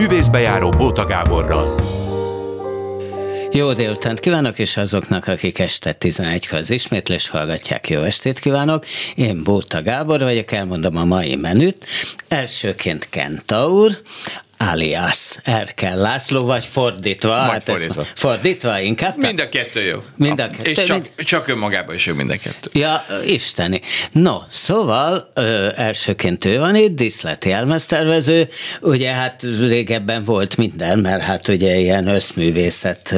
művészbejáró Bóta Gáborral. Jó délután kívánok, és azoknak, akik este 11-kor az ismétlés hallgatják, jó estét kívánok. Én Bóta Gábor vagyok, elmondom a mai menüt. Elsőként Kentaur, alias Erkel László, vagy fordítva? Vagy hát fordítva. Fordítva inkább? Mind a kettő jó. Mind a kettő. És csak, mind... csak önmagában is jó mind a kettő. Ja, isteni. No, szóval ö, elsőként ő van itt, diszleti elmeztervező, ugye hát régebben volt minden, mert hát ugye ilyen összművészet,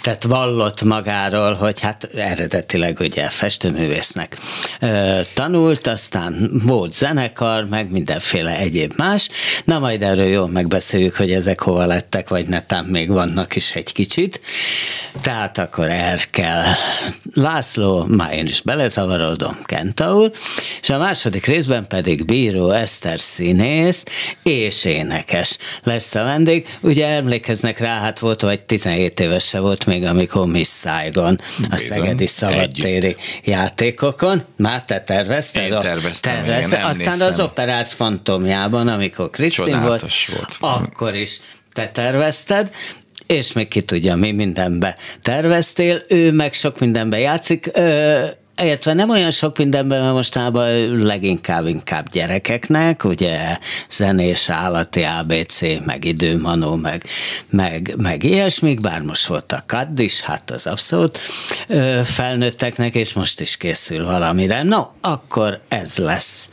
tehát vallott magáról, hogy hát eredetileg ugye festőművésznek ö, tanult, aztán volt zenekar, meg mindenféle egyéb más, na majd erről jól meg megbeszéljük, hogy ezek hova lettek, vagy netán még vannak is egy kicsit. Tehát akkor Erkel László, már én is belezavarodom, Kentaur, és a második részben pedig Bíró Eszter színész és énekes lesz a vendég. Ugye emlékeznek rá, hát volt vagy 17 éves se volt még, amikor Miss Saigon a Bizony, Szegedi Szabadtéri együtt. játékokon. Már te tervezted? Én terveztem. Tervezted. Aztán az operász fantomjában, amikor Krisztin volt, volt, akkor is te tervezted, és még ki tudja, mi mindenbe terveztél, ő meg sok mindenbe játszik. Ö, értve nem olyan sok mindenben, mert mostában leginkább inkább gyerekeknek, ugye zenés, állati ABC, meg időmanó, meg, meg, meg ilyesmik, bár most volt a kadd is, hát az abszolút felnőtteknek, és most is készül valamire. No, akkor ez lesz,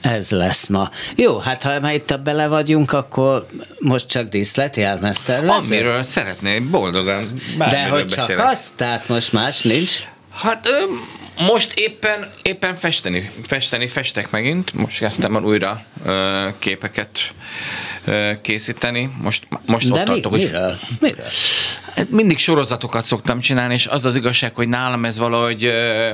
ez lesz ma. Jó, hát ha már itt bele vagyunk, akkor most csak díszlet jelmeztervező? Amiről szeretnék boldogan De hogy csak azt, tehát most más nincs? Hát most éppen, éppen festeni, festeni, festek megint. Most kezdtem el újra ö, képeket ö, készíteni. Most, most De ott mi, tartok, hogy... Miről? Hát mindig sorozatokat szoktam csinálni, és az az igazság, hogy nálam ez valahogy ö,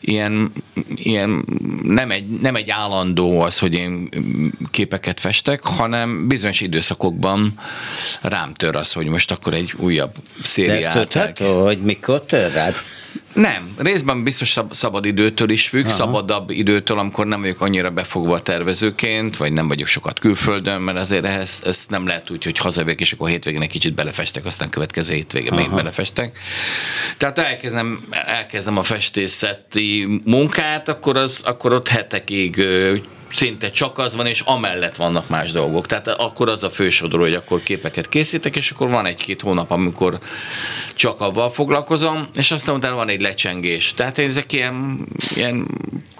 ilyen, ilyen nem, egy, nem egy állandó az, hogy én képeket festek, hanem bizonyos időszakokban rám tör az, hogy most akkor egy újabb szériát. De ezt hogy mikor tör rád? Nem, részben biztos szabad időtől is függ, Aha. szabadabb időtől, amikor nem vagyok annyira befogva tervezőként, vagy nem vagyok sokat külföldön, mert azért ehhez ezt nem lehet úgy, hogy hazavegyek, és akkor hétvégén egy kicsit belefestek, aztán következő hétvégén még belefestek. Tehát elkezdem, elkezdem a festészeti munkát, akkor, az, akkor ott hetekig szinte csak az van, és amellett vannak más dolgok. Tehát akkor az a fősodró, hogy akkor képeket készítek, és akkor van egy-két hónap, amikor csak avval foglalkozom, és aztán utána van egy lecsengés. Tehát ezek ilyen, ilyen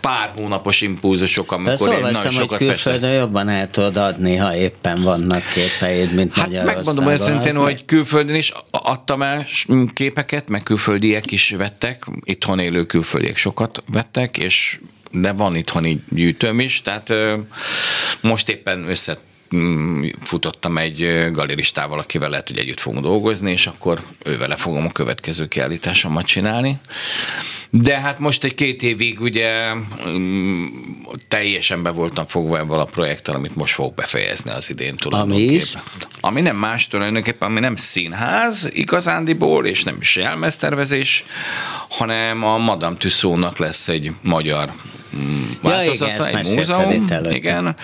pár hónapos impulzusok, amikor én nagyon sokat hogy külföldön festek. jobban el tudod adni, ha éppen vannak képeid, mint hát Magyarországon. megmondom őszintén, hogy külföldön is adtam el képeket, meg külföldiek is vettek, itthon élő külföldiek sokat vettek, és de van itthoni gyűjtőm is, tehát most éppen össze mm, futottam egy galeristával, akivel lehet, hogy együtt fogunk dolgozni, és akkor ővele fogom a következő kiállításomat csinálni. De hát most egy két évig ugye mm, teljesen be voltam fogva ebből a projekttel, amit most fogok befejezni az idén tulajdonképpen. Ami is? Ami nem más tulajdonképpen, ami nem színház igazándiból, és nem is jelmeztervezés, hanem a Madame Tussauds-nak lesz egy magyar változata, ja, igen, egy múzeum. Igen.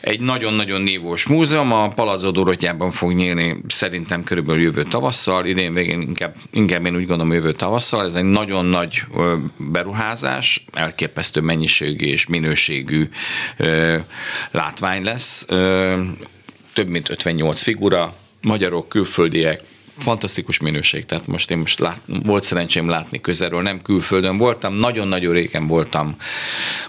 Egy nagyon-nagyon nívós múzeum, a Palazzo Dorottyában fog nyílni szerintem körülbelül jövő tavasszal, idén végén inkább, inkább én úgy gondolom jövő tavasszal. Ez egy nagyon nagy beruházás, elképesztő mennyiségű és minőségű látvány lesz. Több mint 58 figura, magyarok, külföldiek, fantasztikus minőség, tehát most én most lát, volt szerencsém látni közelről, nem külföldön voltam, nagyon-nagyon régen voltam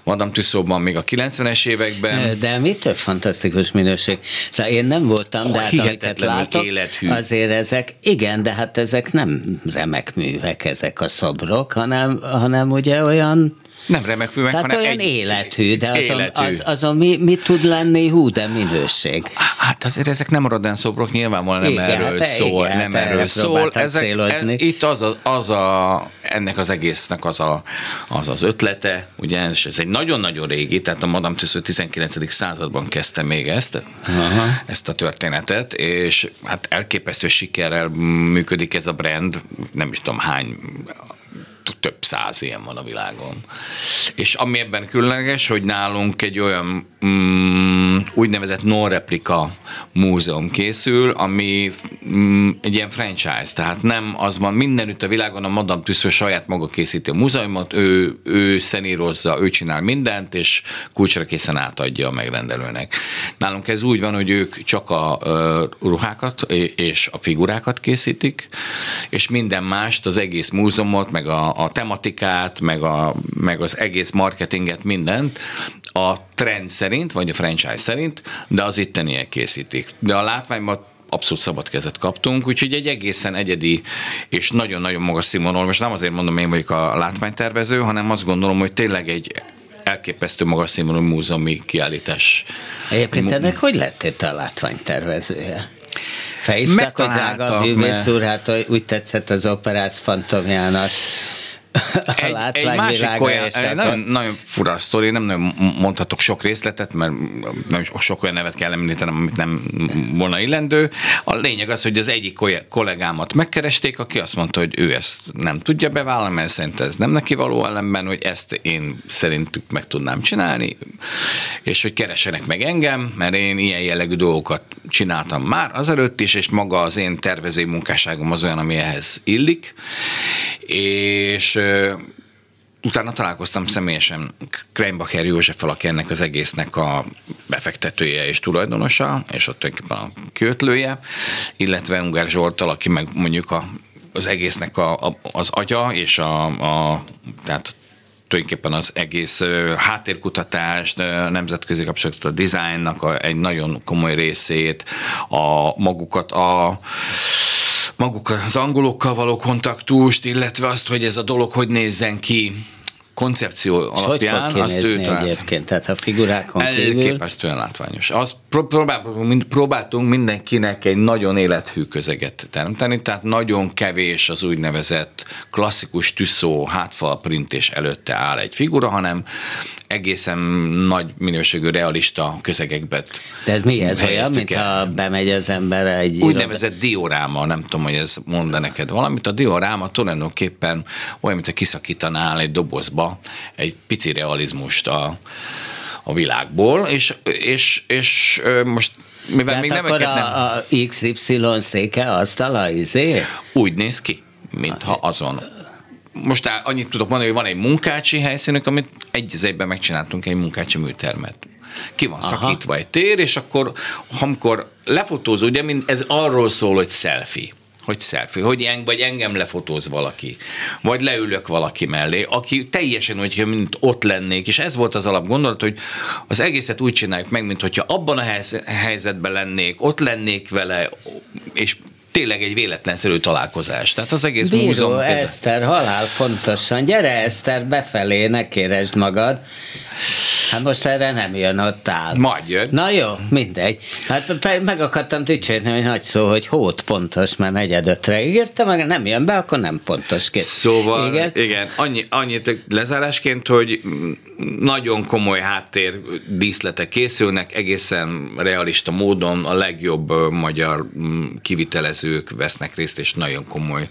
Madame Tussaudsban még a 90-es években. De mitől fantasztikus minőség? Szóval én nem voltam, de hát amiket látok, élethű. azért ezek, igen, de hát ezek nem remek művek, ezek a szobrok, hanem, hanem ugye olyan nem remek főmek, Tehát hanem olyan egy életű, de azon, életű. Az, azon mi, mi tud lenni hú, de minőség? Hát azért ezek nem rodán szobrok, nyilvánvalóan nem igen, erről hát szól. Igen, nem hát erről szól. Ezek, ez, itt az a, az a, ennek az egésznek az a, az, az ötlete, ugye ez, ez egy nagyon-nagyon régi, tehát a Madame Tussauds 19. században kezdte még ezt, Aha. ezt a történetet, és hát elképesztő sikerrel működik ez a brand, nem is tudom hány több száz ilyen van a világon. És ami ebben különleges, hogy nálunk egy olyan mm, úgynevezett non-replika múzeum készül, ami mm, egy ilyen franchise, tehát nem az van mindenütt a világon, a Madame Tussauds saját maga készíti a múzeumot, ő, ő szenírozza, ő csinál mindent, és kulcsra készen átadja a megrendelőnek. Nálunk ez úgy van, hogy ők csak a ruhákat és a figurákat készítik, és minden mást, az egész múzeumot, meg a, a tematikát, meg, a, meg az egész marketinget, mindent a trend szerint, vagy a franchise szerint, de az itteniek készítik. De a látványban abszolút szabad kezet kaptunk, úgyhogy egy egészen egyedi és nagyon-nagyon magas színvonal. Most nem azért mondom, én vagyok a látványtervező, hanem azt gondolom, hogy tényleg egy elképesztő magas színvonalú múzeumi kiállítás. Egyébként ennek hogy lettél te a látványtervezője? Fejszak, hogy drága művész úr, hát úgy tetszett az operász fantomjának egy, egy másik olyan, nagyon, nagyon fura sztori, nem nagyon mondhatok sok részletet, mert nem sok olyan nevet kell említenem, amit nem volna illendő. A lényeg az, hogy az egyik kollégámat megkeresték, aki azt mondta, hogy ő ezt nem tudja bevállalni, mert szerint ez nem neki való ellenben, hogy ezt én szerintük meg tudnám csinálni, és hogy keresenek meg engem, mert én ilyen jellegű dolgokat csináltam már azelőtt is, és maga az én tervezői munkásságom az olyan, ami ehhez illik, és utána találkoztam személyesen Kreinbacher József, aki ennek az egésznek a befektetője és tulajdonosa, és ott a kötlője, illetve Ungár Zsoltal, aki meg mondjuk a, az egésznek a, a, az agya, és a, a tehát tulajdonképpen az egész háttérkutatást, nemzetközi kapcsolatot, a dizájnnak egy nagyon komoly részét, a magukat, a maguk az angolokkal való kontaktust, illetve azt, hogy ez a dolog hogy nézzen ki koncepció alapján. Hogy fog azt ő egyébként, tehát a figurákon kívül? Elképesztően látványos. Azt próbáltunk, próbáltunk mindenkinek egy nagyon élethű közeget teremteni, tehát nagyon kevés az úgynevezett klasszikus tűszó hátfal printés előtte áll egy figura, hanem egészen nagy minőségű realista közegekbe. De mi ez olyan, mintha bemegy az ember egy Úgynevezett iroda... dioráma, nem tudom, hogy ez mond neked valamit. A dioráma tulajdonképpen olyan, mintha kiszakítanál egy dobozba egy pici realizmust a, a világból, és, és, és most mivel De még nem... a, a XY széke asztala, izé? Úgy néz ki, mintha azon most annyit tudok mondani, hogy van egy munkácsi helyszínünk, amit egy az egyben megcsináltunk egy munkácsi műtermet. Ki van Aha. szakítva egy tér, és akkor, amikor lefotózó, ugye ez arról szól, hogy selfie hogy selfie, hogy en, vagy engem lefotóz valaki, vagy leülök valaki mellé, aki teljesen úgy, mint ott lennék, és ez volt az alapgondolat, hogy az egészet úgy csináljuk meg, mint hogyha abban a helyzetben lennék, ott lennék vele, és tényleg egy véletlenszerű találkozás. Tehát az egész Bíró múzeum... Eszter, halál pontosan. Gyere Eszter, befelé, ne kéresd magad. Hát most erre nem jön, ott áll. Majd jön. Na jó, mindegy. Hát meg akartam dicsérni, hogy nagy szó, hogy hót pontos, mert negyedötre ígérte, meg nem jön be, akkor nem pontos. Két. Szóval, igen, igen annyi, annyit lezárásként, hogy nagyon komoly háttér díszletek készülnek, egészen realista módon a legjobb magyar kivitelezők vesznek részt, és nagyon komoly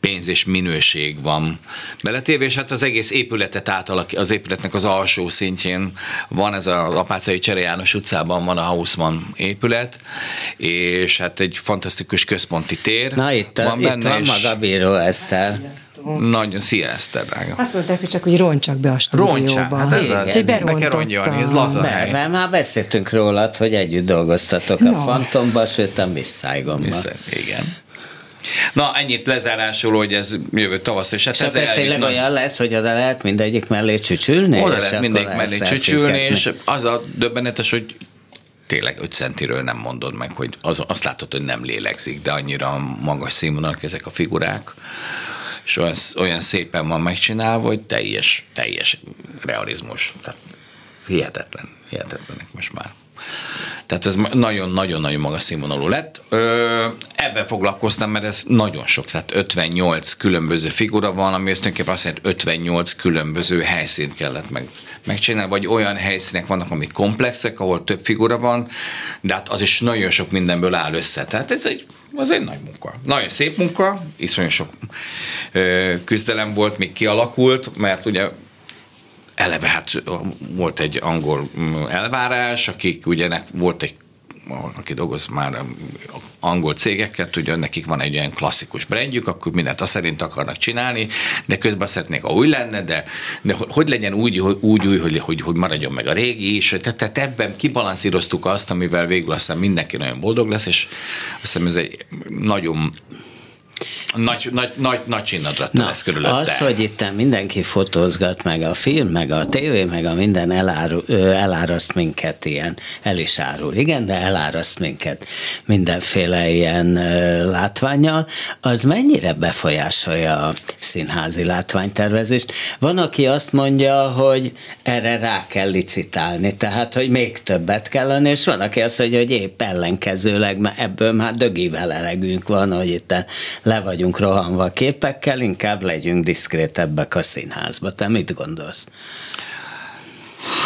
pénz és minőség van beletéve, és hát az egész épületet átalak, az épületnek az alsó szintjén van ez az Apácai Csere János utcában van a Hausmann épület, és hát egy fantasztikus központi tér. Na itt, van, itt benne, van maga Bíró Eszter. Nagyon, szia Eszter, drága. Azt mondták, hogy csak hogy roncsak be a stúdióba. Roncsak, hát ez Igen. az, be kell rongyolni, ez laza be, hely. Be, már beszéltünk rólad, hogy együtt dolgoztatok no. a Fantomba, sőt a Miss Saigonba. Igen. Na, ennyit lezárásul, hogy ez jövő tavasz, és hát és ez, ez tényleg olyan lesz, hogy oda lehet mindegyik mellé csücsülni? Oda lehet mindegyik mellé csücsülni, és az a döbbenetes, hogy tényleg 5 centiről nem mondod meg, hogy az, azt látod, hogy nem lélegzik, de annyira magas színvonalak ezek a figurák, és olyan, olyan szépen van megcsinálva, hogy teljes, teljes realizmus. Tehát hihetetlen, hihetetlenek most már. Tehát ez nagyon-nagyon-nagyon magas színvonalú lett. Ö, ebben foglalkoztam, mert ez nagyon sok, tehát 58 különböző figura van, ami tulajdonképpen azt jelenti, 58 különböző helyszínt kellett meg, megcsinálni, vagy olyan helyszínek vannak, amik komplexek, ahol több figura van, de hát az is nagyon sok mindenből áll össze. Tehát ez egy az egy nagy munka. Nagyon szép munka, iszonyú sok ö, küzdelem volt, még kialakult, mert ugye eleve hát volt egy angol mm, elvárás, akik ugye volt egy aki dolgoz már angol cégekkel, tudja, nekik van egy olyan klasszikus brandjük, akkor mindent azt szerint akarnak csinálni, de közben szeretnék, ha új lenne, de, de hogy legyen úgy, úgy új, hogy, hogy, hogy maradjon meg a régi is. Tehát, tehát ebben kibalanszíroztuk azt, amivel végül aztán mindenki nagyon boldog lesz, és azt hiszem ez egy nagyon nagy, nagy, nagy, nagy csinnadrat Na, lesz körülötte. Az, hogy itt mindenki fotózgat, meg a film, meg a tévé, meg a minden eláru, eláraszt minket ilyen, el is árul, igen, de eláraszt minket mindenféle ilyen látványjal, az mennyire befolyásolja a színházi látványtervezést? Van, aki azt mondja, hogy erre rá kell licitálni, tehát, hogy még többet kellene, és van, aki azt mondja, hogy épp ellenkezőleg, mert ebből már dögivel elegünk van, hogy itt le vagyunk vagyunk rohanva képekkel, inkább legyünk diszkrétebbek a színházba. Te mit gondolsz?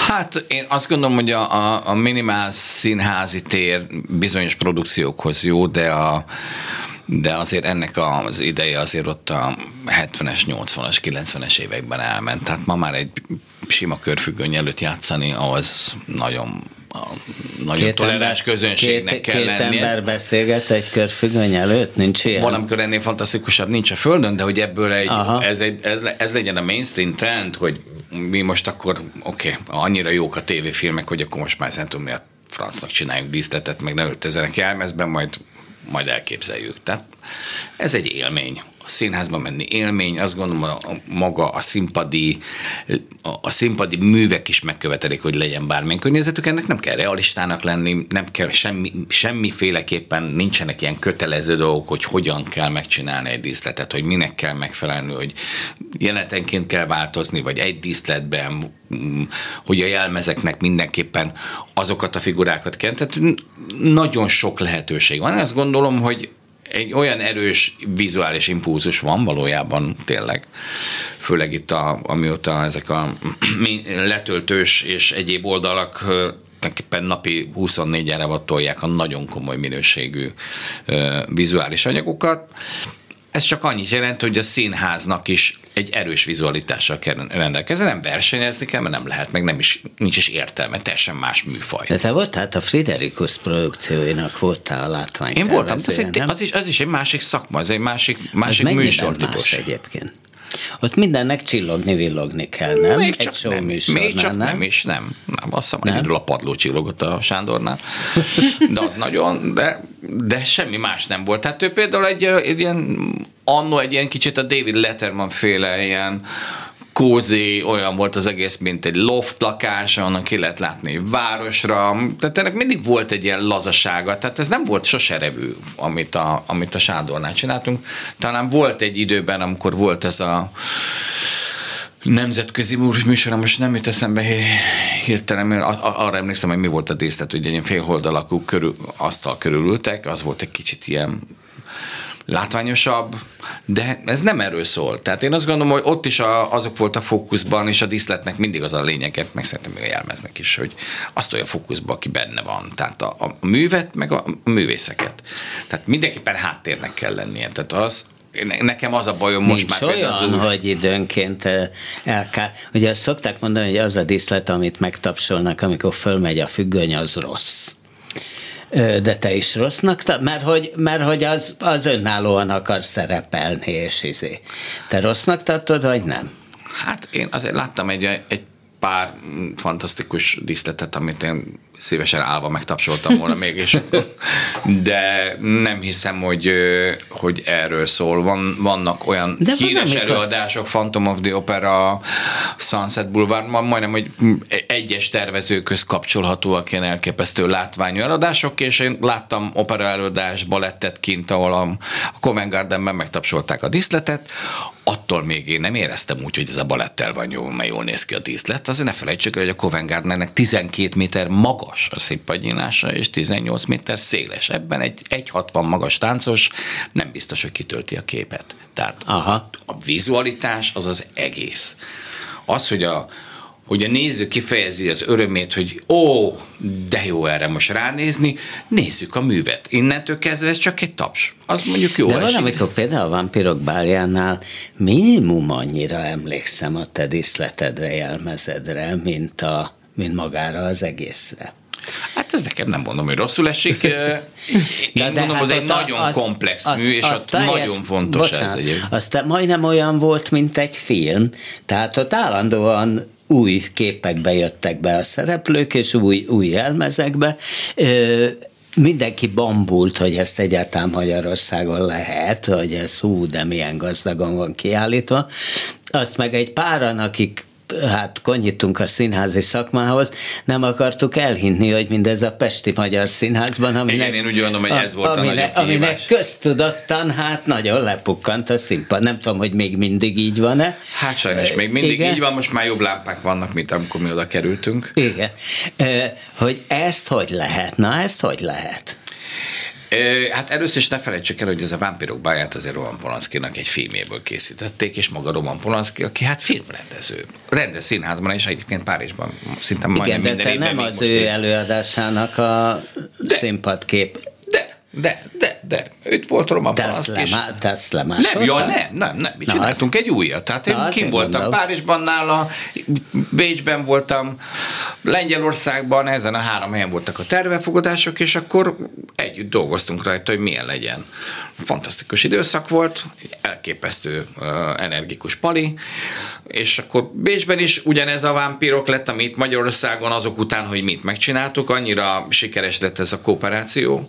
Hát én azt gondolom, hogy a, a, a minimál színházi tér bizonyos produkciókhoz jó, de a de azért ennek az ideje azért ott a 70-es, 80-as, 90-es években elment. Tehát ma már egy sima körfüggöny előtt játszani, az nagyon nagyon két toleráns közönségnek két, kell két lennie. ember beszélget egy körfüggöny előtt? Nincs ilyen? Van, amikor ennél fantasztikusabb nincs a Földön, de hogy ebből egy, ez, egy, ez, ez legyen a mainstream trend, hogy mi most akkor, oké, okay, annyira jók a tévéfilmek, hogy akkor most már szerintem mi a francnak csináljuk díszletet, meg ne öltözenek jelmezben, majd, majd elképzeljük. Tehát ez egy élmény színházba menni élmény, azt gondolom a, a maga a színpadi, a, a színpadi művek is megkövetelik, hogy legyen bármilyen környezetük, ennek nem kell realistának lenni, nem kell semmi, semmiféleképpen nincsenek ilyen kötelező dolgok, hogy hogyan kell megcsinálni egy díszletet, hogy minek kell megfelelni, hogy jelenetenként kell változni, vagy egy díszletben, hogy a jelmezeknek mindenképpen azokat a figurákat kell. Tehát nagyon sok lehetőség van. Azt gondolom, hogy egy olyan erős vizuális impulzus van valójában tényleg, főleg itt a, amióta ezek a letöltős és egyéb oldalak tulajdonképpen napi 24 ére tolják a nagyon komoly minőségű vizuális anyagokat. Ez csak annyit jelent, hogy a színháznak is egy erős vizualitással kell rendelkezni, nem versenyezni kell, mert nem lehet, meg nem is, nincs is értelme, teljesen más műfaj. De te voltál, hát a Friderikus produkcióinak voltál a látvány. Én voltam, az, egy, az, is, az is egy másik szakma, ez egy másik, másik műsortípus. egyébként? Ott mindennek csillogni, villogni kell, nem? Még csak Egy nem, még csak nem? nem is, nem. Nem, azt hiszem, egyedül a padló csillogott a Sándornál. De az nagyon, de, de semmi más nem volt. Tehát ő például egy, egy ilyen, annó egy ilyen kicsit a David Letterman féle ilyen kózi, olyan volt az egész, mint egy loft lakás, onnan ki lehet látni városra. Tehát ennek mindig volt egy ilyen lazasága, tehát ez nem volt sose revű, amit a, amit a Sándornál csináltunk. Talán volt egy időben, amikor volt ez a nemzetközi műsor, most nem jut eszembe hirtelen, arra emlékszem, hogy mi volt a díszlet, hogy egy ilyen félholdalakú körül, asztal körülültek, az volt egy kicsit ilyen látványosabb, de ez nem erről szól. Tehát én azt gondolom, hogy ott is a, azok voltak fókuszban, és a díszletnek mindig az a lényeget, meg szerintem még a jelmeznek is, hogy azt olyan fókuszban, aki benne van. Tehát a, a művet, meg a, a művészeket. Tehát mindenképpen háttérnek kell lennie. Tehát az, nekem az a bajom most Nincs már. olyan, az hogy időnként el kell. Ugye szokták mondani, hogy az a díszlet, amit megtapsolnak, amikor fölmegy a függöny, az rossz de te is rossznak, mert hogy, mert hogy az, az önállóan akar szerepelni, és izé. Te rossznak tartod, vagy nem? Hát én azért láttam egy, egy pár fantasztikus díszletet, amit én szívesen állva megtapsoltam volna mégis. De nem hiszem, hogy, hogy erről szól. Van, vannak olyan De híres előadások, Phantom of the Opera, Sunset Boulevard, majdnem, hogy egyes tervezőköz kapcsolhatóak ilyen elképesztő látványú előadások, és én láttam opera előadás, balettet kint, ahol a, a Covent Gardenben megtapsolták a díszletet, attól még én nem éreztem úgy, hogy ez a balettel van jó, mert jól néz ki a díszlet. Azért ne felejtsük el, hogy a Covent Gardennek 12 méter maga magas a széppagyinása, és 18 méter széles. Ebben egy 1,60 magas táncos nem biztos, hogy kitölti a képet. Tehát Aha. a vizualitás az az egész. Az, hogy a hogy a néző kifejezi az örömét, hogy ó, de jó erre most ránézni, nézzük a művet. Innentől kezdve ez csak egy taps. Az mondjuk jó De valamikor például a Vampirok báljánál minimum annyira emlékszem a te diszletedre, jelmezedre, mint, a, mint magára az egészre. Hát ez nekem nem mondom, hogy rosszul esik. Én de, de mondom, hát az egy nagyon az, komplex az, mű, és az, az teljes, nagyon fontos bocsánat, ez egyébként. Azt majdnem olyan volt, mint egy film. Tehát ott állandóan új képekbe jöttek be a szereplők, és új, új elmezekbe. Mindenki bambult, hogy ezt egyáltalán Magyarországon lehet, hogy ez hú, de milyen gazdagon van kiállítva. Azt meg egy páran, akik hát konyítunk a színházi szakmához, nem akartuk elhinni, hogy mindez a Pesti Magyar Színházban, aminek, Igen, én úgy gondolom, hogy ez volt a, aminek, a aminek köztudottan hát nagyon lepukkant a színpad. Nem tudom, hogy még mindig így van-e. Hát sajnos még mindig Igen. így van, most már jobb lámpák vannak, mint amikor mi oda kerültünk. Igen. Hogy ezt hogy lehet? Na, ezt hogy lehet? Hát először is ne felejtsük el, hogy ez a Vámpirok báját azért Roman Polanskinak egy filméből készítették, és maga Roman Polanski, aki hát filmrendező. Rendez színházban, és egyébként Párizsban szinte majdnem Igen, de te nem az ő előadásának a de, színpadkép de, de, de, itt volt Roman Polanski is. Te ezt Nem, jaj, nem, nem, nem, mi csináltunk az... egy újat. Tehát én Na, kim voltam mondom. Párizsban nála, Bécsben voltam, Lengyelországban, ezen a három helyen voltak a tervefogadások, és akkor együtt dolgoztunk rajta, hogy milyen legyen. Fantasztikus időszak volt, elképesztő energikus pali, és akkor Bécsben is ugyanez a vámpírok lett, amit Magyarországon azok után, hogy mit megcsináltuk, annyira sikeres lett ez a kooperáció,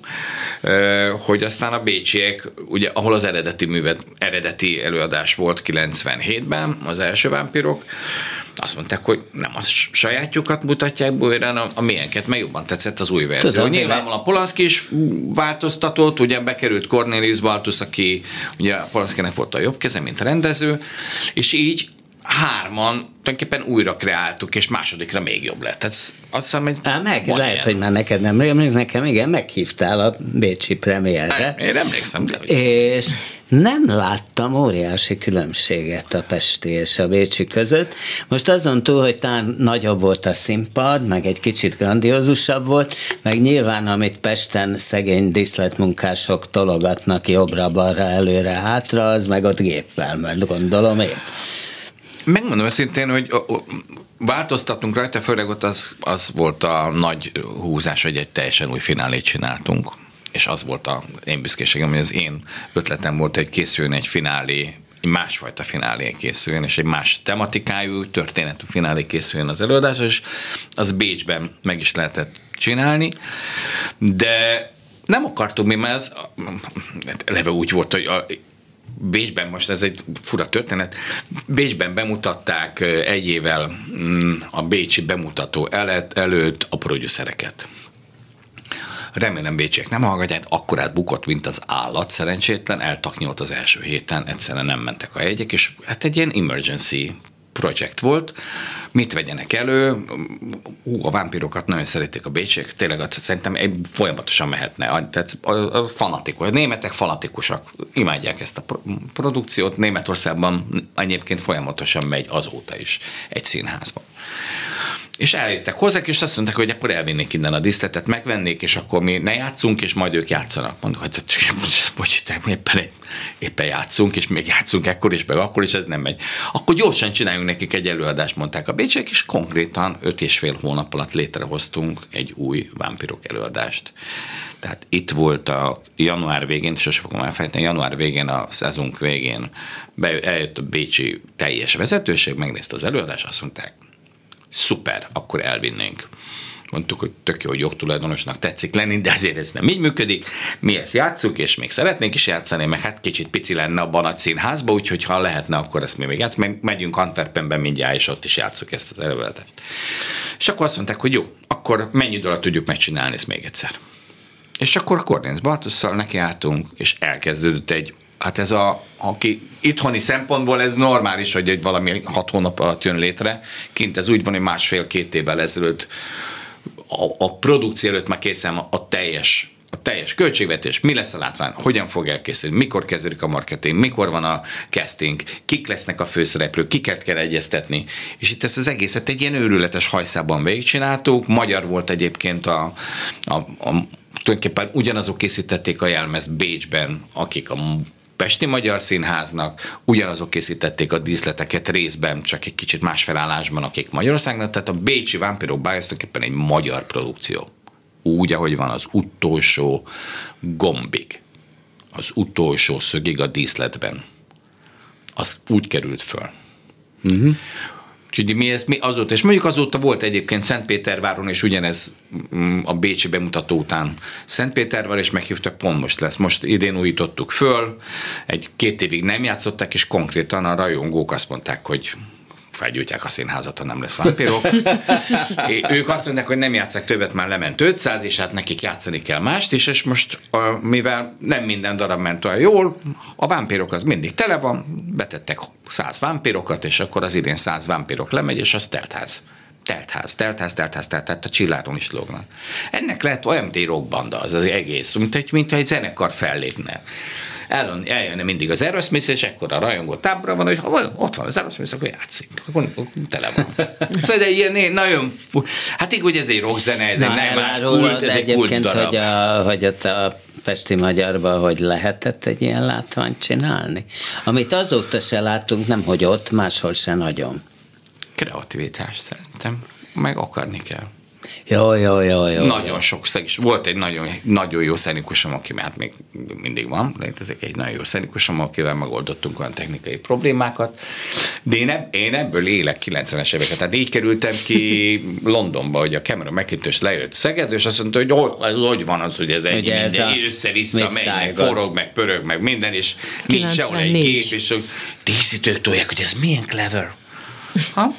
hogy aztán a bécsiek, ugye, ahol az eredeti művet, eredeti előadás volt 97-ben, az első vámpírok, azt mondták, hogy nem a sajátjukat mutatják újra, hanem a milyenket, mert jobban tetszett az új verzió. Tudom, Nyilvánvalóan a Polanski is változtatott, ugye bekerült Cornelius Baltus, aki ugye Polanskinek volt a jobb keze, mint rendező, és így hárman tulajdonképpen újra kreáltuk, és másodikra még jobb lett. Ez azt hiszem, hogy Á, meg, lehet, ilyen. hogy már neked nem rémlik, nekem igen, meghívtál a Bécsi premierre. Én emlékszem. De, és nem láttam óriási különbséget a Pesti és a Bécsi között. Most azon túl, hogy talán nagyobb volt a színpad, meg egy kicsit grandiózusabb volt, meg nyilván, amit Pesten szegény diszletmunkások tologatnak jobbra-balra, előre-hátra, az meg ott géppel, mert gondolom én. Megmondom őszintén, hogy változtattunk rajta, főleg ott az, az volt a nagy húzás, hogy egy teljesen új finálét csináltunk. És az volt a én büszkeségem, hogy az én ötletem volt, hogy készüljön egy finálé, egy másfajta finálé készüljön, és egy más tematikájú, történetű finálé készüljön az előadás, és az Bécsben meg is lehetett csinálni, de nem akartuk mi, mert ez eleve úgy volt, hogy Bécsben, most ez egy fura történet, Bécsben bemutatták egy évvel mm, a Bécsi bemutató előtt, előtt a producereket. Remélem Bécsiek nem hallgatják, akkorát bukott, mint az állat, szerencsétlen, eltaknyolt az első héten, egyszerűen nem mentek a jegyek, és hát egy ilyen emergency projekt volt, mit vegyenek elő, Ú, a vámpirokat nagyon szeretik a bécsiek, tényleg azt szerintem folyamatosan mehetne, tehát a, a fanatikus, a németek fanatikusak, imádják ezt a produkciót, Németországban egyébként folyamatosan megy azóta is egy színházban. És eljöttek hozzák, és azt mondták, hogy akkor elvinnék innen a diszletet, megvennék, és akkor mi ne játszunk, és majd ők játszanak. Mondom, hogy bocs, te éppen, éppen játszunk, és még játszunk ekkor is, meg akkor is ez nem megy. Akkor gyorsan csináljunk nekik egy előadást, mondták a bécsek, és konkrétan öt és fél hónap alatt létrehoztunk egy új vámpirok előadást. Tehát itt volt a január végén, sose fogom elfelejteni, január végén, a szezonk végén be, eljött a bécsi teljes vezetőség, megnézte az előadást, azt mondták, szuper, akkor elvinnénk. Mondtuk, hogy tök jó, hogy jogtulajdonosnak tetszik lenni, de azért ez nem így működik. Mi ezt játszunk, és még szeretnénk is játszani, meg hát kicsit pici lenne a Banat színházba, úgyhogy ha lehetne, akkor ezt mi még játszunk. Meg megyünk Antwerpenben mindjárt, és ott is játszuk ezt az előadást. És akkor azt mondták, hogy jó, akkor mennyi idő alatt tudjuk megcsinálni ezt még egyszer. És akkor Cornész Bartusszal nekiálltunk, és elkezdődött egy hát ez a, aki itthoni szempontból ez normális, hogy egy valami hat hónap alatt jön létre. Kint ez úgy van, hogy másfél-két évvel ezelőtt a, a produkció előtt már készen a teljes a teljes költségvetés, mi lesz a látvány, hogyan fog elkészülni, mikor kezdődik a marketing, mikor van a casting, kik lesznek a főszereplők, kiket kell egyeztetni. És itt ezt az egészet egy ilyen őrületes hajszában végigcsináltuk. Magyar volt egyébként a, a, a tulajdonképpen ugyanazok készítették a jelmezt Bécsben, akik a Pesti Magyar Színháznak, ugyanazok készítették a díszleteket részben, csak egy kicsit más felállásban, akik Magyarországnak, tehát a Bécsi Vámpirok Báj tulajdonképpen egy magyar produkció. Úgy, ahogy van az utolsó gombig, az utolsó szögig a díszletben. Az úgy került föl. Uh-huh. Úgyhogy mi ez mi azóta, és mondjuk azóta volt egyébként Szentpéterváron, és ugyanez mm, a Bécsi bemutató után Szentpétervár, és meghívtak, pont most lesz. Most idén újítottuk föl, egy két évig nem játszották, és konkrétan a rajongók azt mondták, hogy felgyújtják a színházat, ha nem lesz vámpirok. ők azt mondják, hogy nem játszák többet, már lement 500, és hát nekik játszani kell mást is, és most, mivel nem minden darab ment olyan jól, a vámpirok az mindig tele van, betettek 100 vámpirokat, és akkor az idén 100 vámpirok lemegy, és az teltház teltház, teltház, teltház, teltház, a csilláron is lógnak. Ennek lehet olyan, mint egy rockbanda az, az egész, mint egy, mint egy zenekar fellépne eljön, eljönne mindig az Aerosmith, és ekkor a rajongó tábra van, hogy ha ott van az Aerosmith, akkor játszik. Akkor tele van. szóval egy ilyen nagyon, hát így, hogy ez egy rockzene, ez Na, egy nem más kult, ez egy kult darab. Hogy, a, hogy ott a Pesti Magyarban, hogy lehetett egy ilyen látványt csinálni? Amit azóta se láttunk, nem hogy ott, máshol se nagyon. Kreativitás szerintem, meg akarni kell. Jó, jó, jó, jó. Nagyon jó. sok szegés. Volt egy nagyon, nagyon jó szenikusom, aki már még mindig van, létezik egy nagyon jó szenikusom, akivel megoldottunk olyan technikai problémákat, de én, ebb, én ebből élek 90-es éveket. Tehát így kerültem ki Londonba, hogy a Cameron McIntosh lejött Szeged, és azt mondta, hogy oh, ez hogy van az, hogy ez egy minden, ez össze-vissza megy, meg forog, meg pörög, meg minden, és nincs sehol egy kép, és díszítők tolják, hogy ez milyen clever. Ha?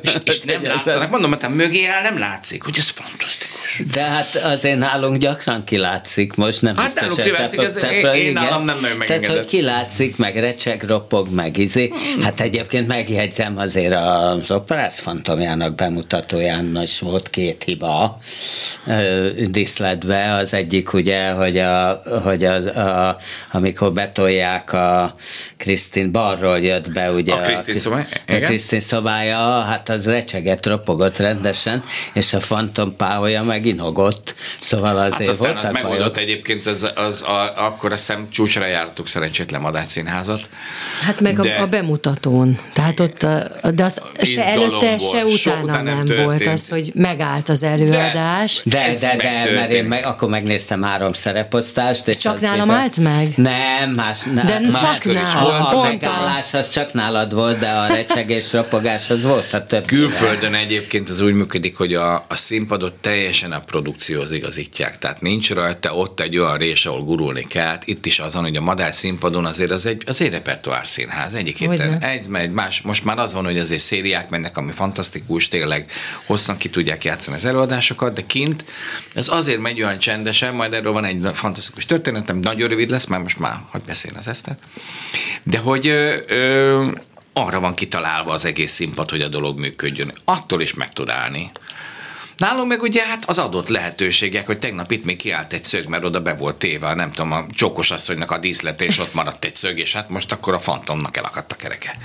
és, és nem látszanak. Mondom, hogy mögé áll, nem látszik, hogy ez fantasztikus. De hát azért nálunk gyakran kilátszik most, nem hát biztos, hogy kilátszik, ez, én, én nálam nem nagyon Tehát, hogy kilátszik, meg recseg, ropog, meg izé. Hmm. Hát egyébként megjegyzem azért az operász fantomjának bemutatóján is volt két hiba diszletbe. Az egyik ugye, hogy, a, hogy az, a, amikor betolják a Krisztin balról jött be ugye a Krisztin szobája? A Krisztin szobája, hát az recsegett, ropogott rendesen, és a Fantom Pálya meg inogott, szóval azért hát aztán az megoldott egyébként, az, az, a, akkor azt hiszem csúcsra jártuk szerencsétlen Madács színházat. Hát meg de, a, a, bemutatón, tehát ott, a, de az se előtte, volt, se utána so, nem, nem volt az, hogy megállt az előadás. De, de, de, de mert én meg, akkor megnéztem három szereposztást. És csak nálam állt meg? Nem, más, nem. De más, csak nálam, a, a megállás az csak nálad volt, de a recsegés, ropogás az volt a több. Külföldön egyébként az úgy működik, hogy a, a színpadot teljesen a produkcióhoz igazítják. Tehát nincs rajta ott egy olyan rés, ahol gurulni kell. Itt is azon, hogy a madár színpadon azért az egy, az egy repertoár színház. Egyik héten egy, egy, más. Most már az van, hogy azért szériák mennek, ami fantasztikus, tényleg hosszan ki tudják játszani az előadásokat, de kint ez azért megy olyan csendesen, majd erről van egy fantasztikus történetem, nagyon rövid lesz, mert most már hogy beszél az Eszter. De hogy ö, ö, arra van kitalálva az egész színpad, hogy a dolog működjön. Attól is meg tud állni. Nálunk meg ugye hát az adott lehetőségek, hogy tegnap itt még kiállt egy szög, mert oda be volt téve, nem tudom, a csókos asszonynak a díszlet, és ott maradt egy szög, és hát most akkor a fantomnak elakadt a kereke.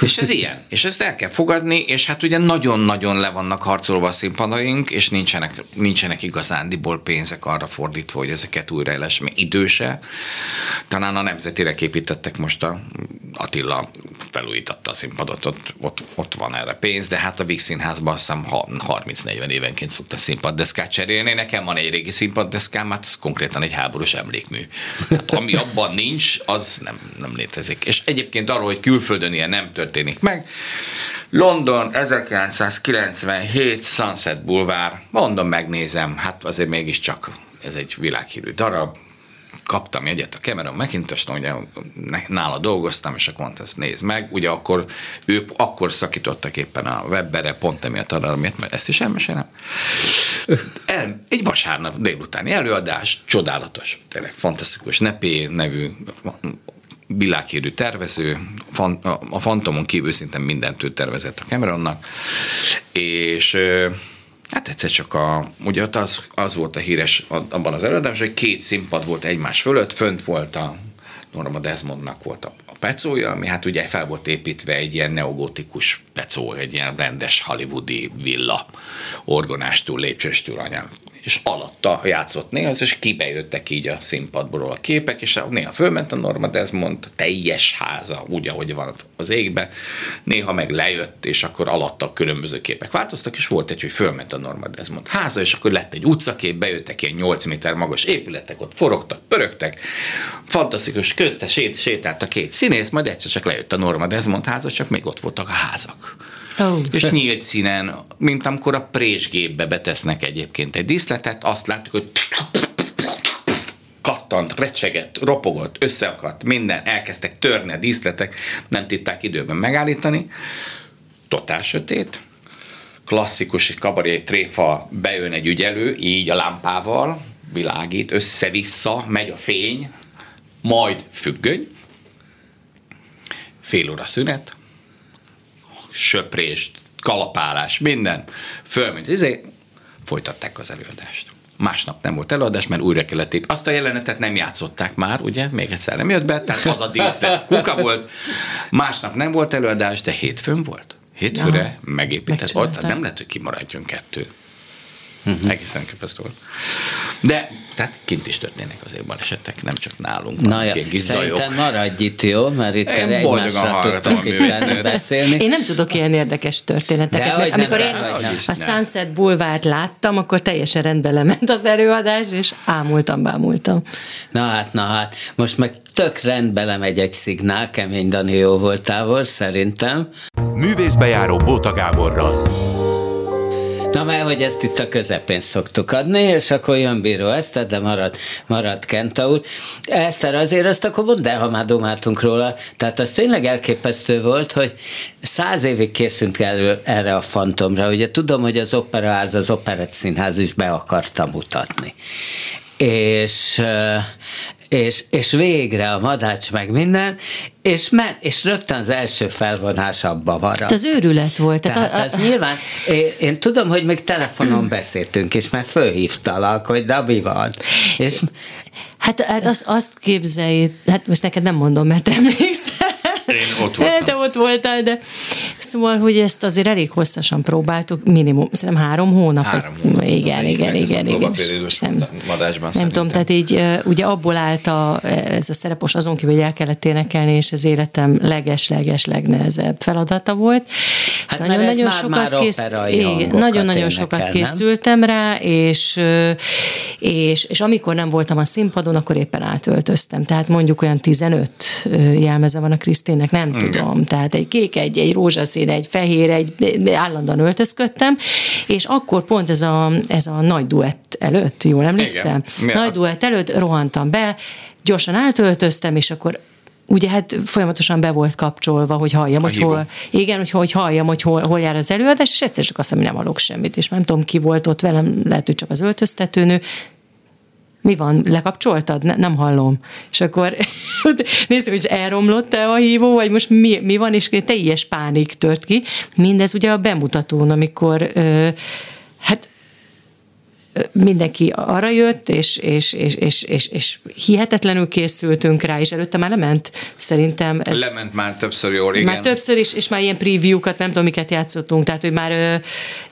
és ez ilyen, és ezt el kell fogadni, és hát ugye nagyon-nagyon le vannak harcolva a színpadaink, és nincsenek, nincsenek igazándiból pénzek arra fordítva, hogy ezeket újra eles, mert időse. Talán a nemzetire építettek most a Attila felújította a színpadot, ott, ott, ott van erre pénz, de hát a Víg Színházban azt hiszem 30-40 évenként szokta színpaddeszkát cserélni. Nekem van egy régi színpaddeszkám, hát ez konkrétan egy háborús emlékmű. Hát ami abban nincs, az nem, nem létezik. És egyébként arról, hogy külföldön ilyen nem történik meg, London 1997 Sunset Boulevard, mondom, megnézem, hát azért mégiscsak ez egy világhírű darab, kaptam jegyet a Cameron mcintosh ugye nála dolgoztam, és akkor mondta, ezt nézd meg. Ugye akkor ő akkor szakítottak éppen a webbere, pont emiatt arra, miért, mert ezt is elmesélem. El, egy vasárnap délutáni előadás, csodálatos, tényleg fantasztikus, Nepé nevű világhírű tervező, a Fantomon kívül szinte mindent ő tervezett a Cameronnak, és Hát egyszer csak a, ugye ott az, az volt a híres abban az előadásban, hogy két színpad volt egymás fölött, fönt volt a Norma Desmondnak volt a, a pecója, ami hát ugye fel volt építve egy ilyen neogotikus pecó, egy ilyen rendes hollywoodi villa, orgonástól, lépcsőstől anyám és alatta játszott néha, és kibejöttek így a színpadból a képek, és néha fölment a Norma Desmond teljes háza, úgy, ahogy van az égbe, néha meg lejött, és akkor alatta különböző képek változtak, és volt egy, hogy fölment a Norma Desmond háza, és akkor lett egy utcakép, bejöttek ilyen 8 méter magas épületek, ott forogtak, pörögtek, fantasztikus, közte sét, sétált a két színész, majd egyszer csak lejött a Norma Desmond háza, csak még ott voltak a házak. Oh. És nyílt színen, mint amikor a présgépbe betesznek egyébként egy díszletet, azt láttuk, hogy kattant, recsegett, ropogott, összeakadt, minden, elkezdtek törni a díszletek, nem tudták időben megállítani. Totál sötét, klasszikus kabaré tréfa bejön egy ügyelő, így a lámpával, világít, össze-vissza, megy a fény, majd függöny, fél óra szünet, söprést, kalapálás, minden. Fölment, izé, folytatták az előadást. Másnap nem volt előadás, mert újra kellett épp. Azt a jelenetet nem játszották már, ugye? Még egyszer nem jött be, tehát az a díszlet kuka volt. Másnap nem volt előadás, de hétfőn volt. Hétfőre ja, megépített volt, nem lehet, hogy kimaradjon kettő. Uh-huh. Egészen képesztő volt. De tehát kint is történnek azért balesetek, nem csak nálunk. Na ja, szerintem maradj itt, jó? Mert itt én egymásra tudtak itt beszélni. Én nem tudok ilyen érdekes történeteket, De, mert amikor én a Sunset Boulevard láttam, akkor teljesen rendbe lement az előadás, és ámultam, bámultam. Na hát, na hát, most meg tök rendbe lemegy egy szignál, kemény Dani jó voltával, szerintem. Művészbejáró Bóta Gáborral. Mert hogy ezt itt a közepén szoktuk adni, és akkor jön Bíró Eszter, de marad, marad Kentaur. Eszter, azért azt akkor mondd el, ha már domáltunk róla. Tehát az tényleg elképesztő volt, hogy száz évig készült elő erre a fantomra. Ugye tudom, hogy az operaház, az operett színház is be akarta mutatni. És és, és végre a madács meg minden, és, men, és rögtön az első felvonás abba maradt. Hát az őrület volt. Tehát, tehát a, a, ez nyilván, én, én tudom, hogy még telefonon beszéltünk, és már fölhívtalak, hogy de mi van. És, hát, hát azt, azt képzelj, hát most neked nem mondom, mert emlékszel, én ott voltam. Te ott voltál, de szóval, hogy ezt azért elég hosszasan próbáltuk, minimum, szerintem három hónap. Három hónap. Igen, igen, igen, igen. Sem, nem tudom, tehát így ugye abból állt a, ez a szerepos azon kívül, hogy el kellett énekelni, és az életem leges-leges legnehezebb feladata volt. Hát nagyon-nagyon sokat, kész, nagyon-nagyon sokat készültem rá, és, és, és amikor nem voltam a színpadon, akkor éppen átöltöztem. Tehát mondjuk olyan 15 jelmeze van a Krisztin színnek, nem Igen. tudom. Tehát egy kék, egy, egy rózsaszín, egy fehér, egy állandóan öltözködtem, és akkor pont ez a, ez a nagy duett előtt, jól emlékszem? Igen. Nagy duett előtt rohantam be, gyorsan átöltöztem, és akkor ugye hát folyamatosan be volt kapcsolva, hogy halljam, a hogy hol, igen, hogy, hogy halljam, hogy hol, hol jár az előadás, és egyszer csak azt mondom, hogy nem hallok semmit, és nem tudom, ki volt ott velem, lehet, hogy csak az öltöztetőnő, mi van, lekapcsoltad? Ne, nem hallom. És akkor nézzük, hogy elromlott-e a hívó, vagy most mi, mi van, és teljes pánik tört ki. Mindez ugye a bemutatón, amikor ö, hát mindenki arra jött, és, és, és, és, és, és hihetetlenül készültünk rá, és előtte már lement, szerintem. Ez Lement már többször jól, igen. Már többször is, és már ilyen preview-kat, nem tudom, miket játszottunk, tehát, hogy már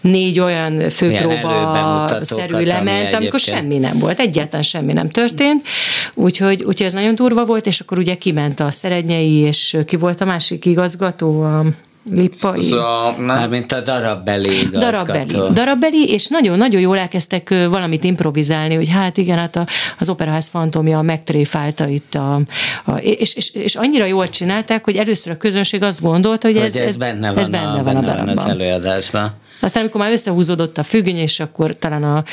négy olyan főpróba szerű lement, amikor semmi nem volt, egyáltalán semmi nem történt, úgyhogy, úgyhogy ez nagyon durva volt, és akkor ugye kiment a Szerednyei, és ki volt a másik igazgató, a Lippai. Szóval, Mármint a darabbeli. Darabbeli. Darabbeli, és nagyon-nagyon jól elkezdtek valamit improvizálni, hogy hát igen, hát a, az Operaház fantomja megtréfálta itt a, a és, és, és, annyira jól csinálták, hogy először a közönség azt gondolta, hogy, hogy ez, ez, benne van, ez benne a, van a darabban. az előadásban. Aztán, amikor már összehúzódott a függöny, és akkor talán a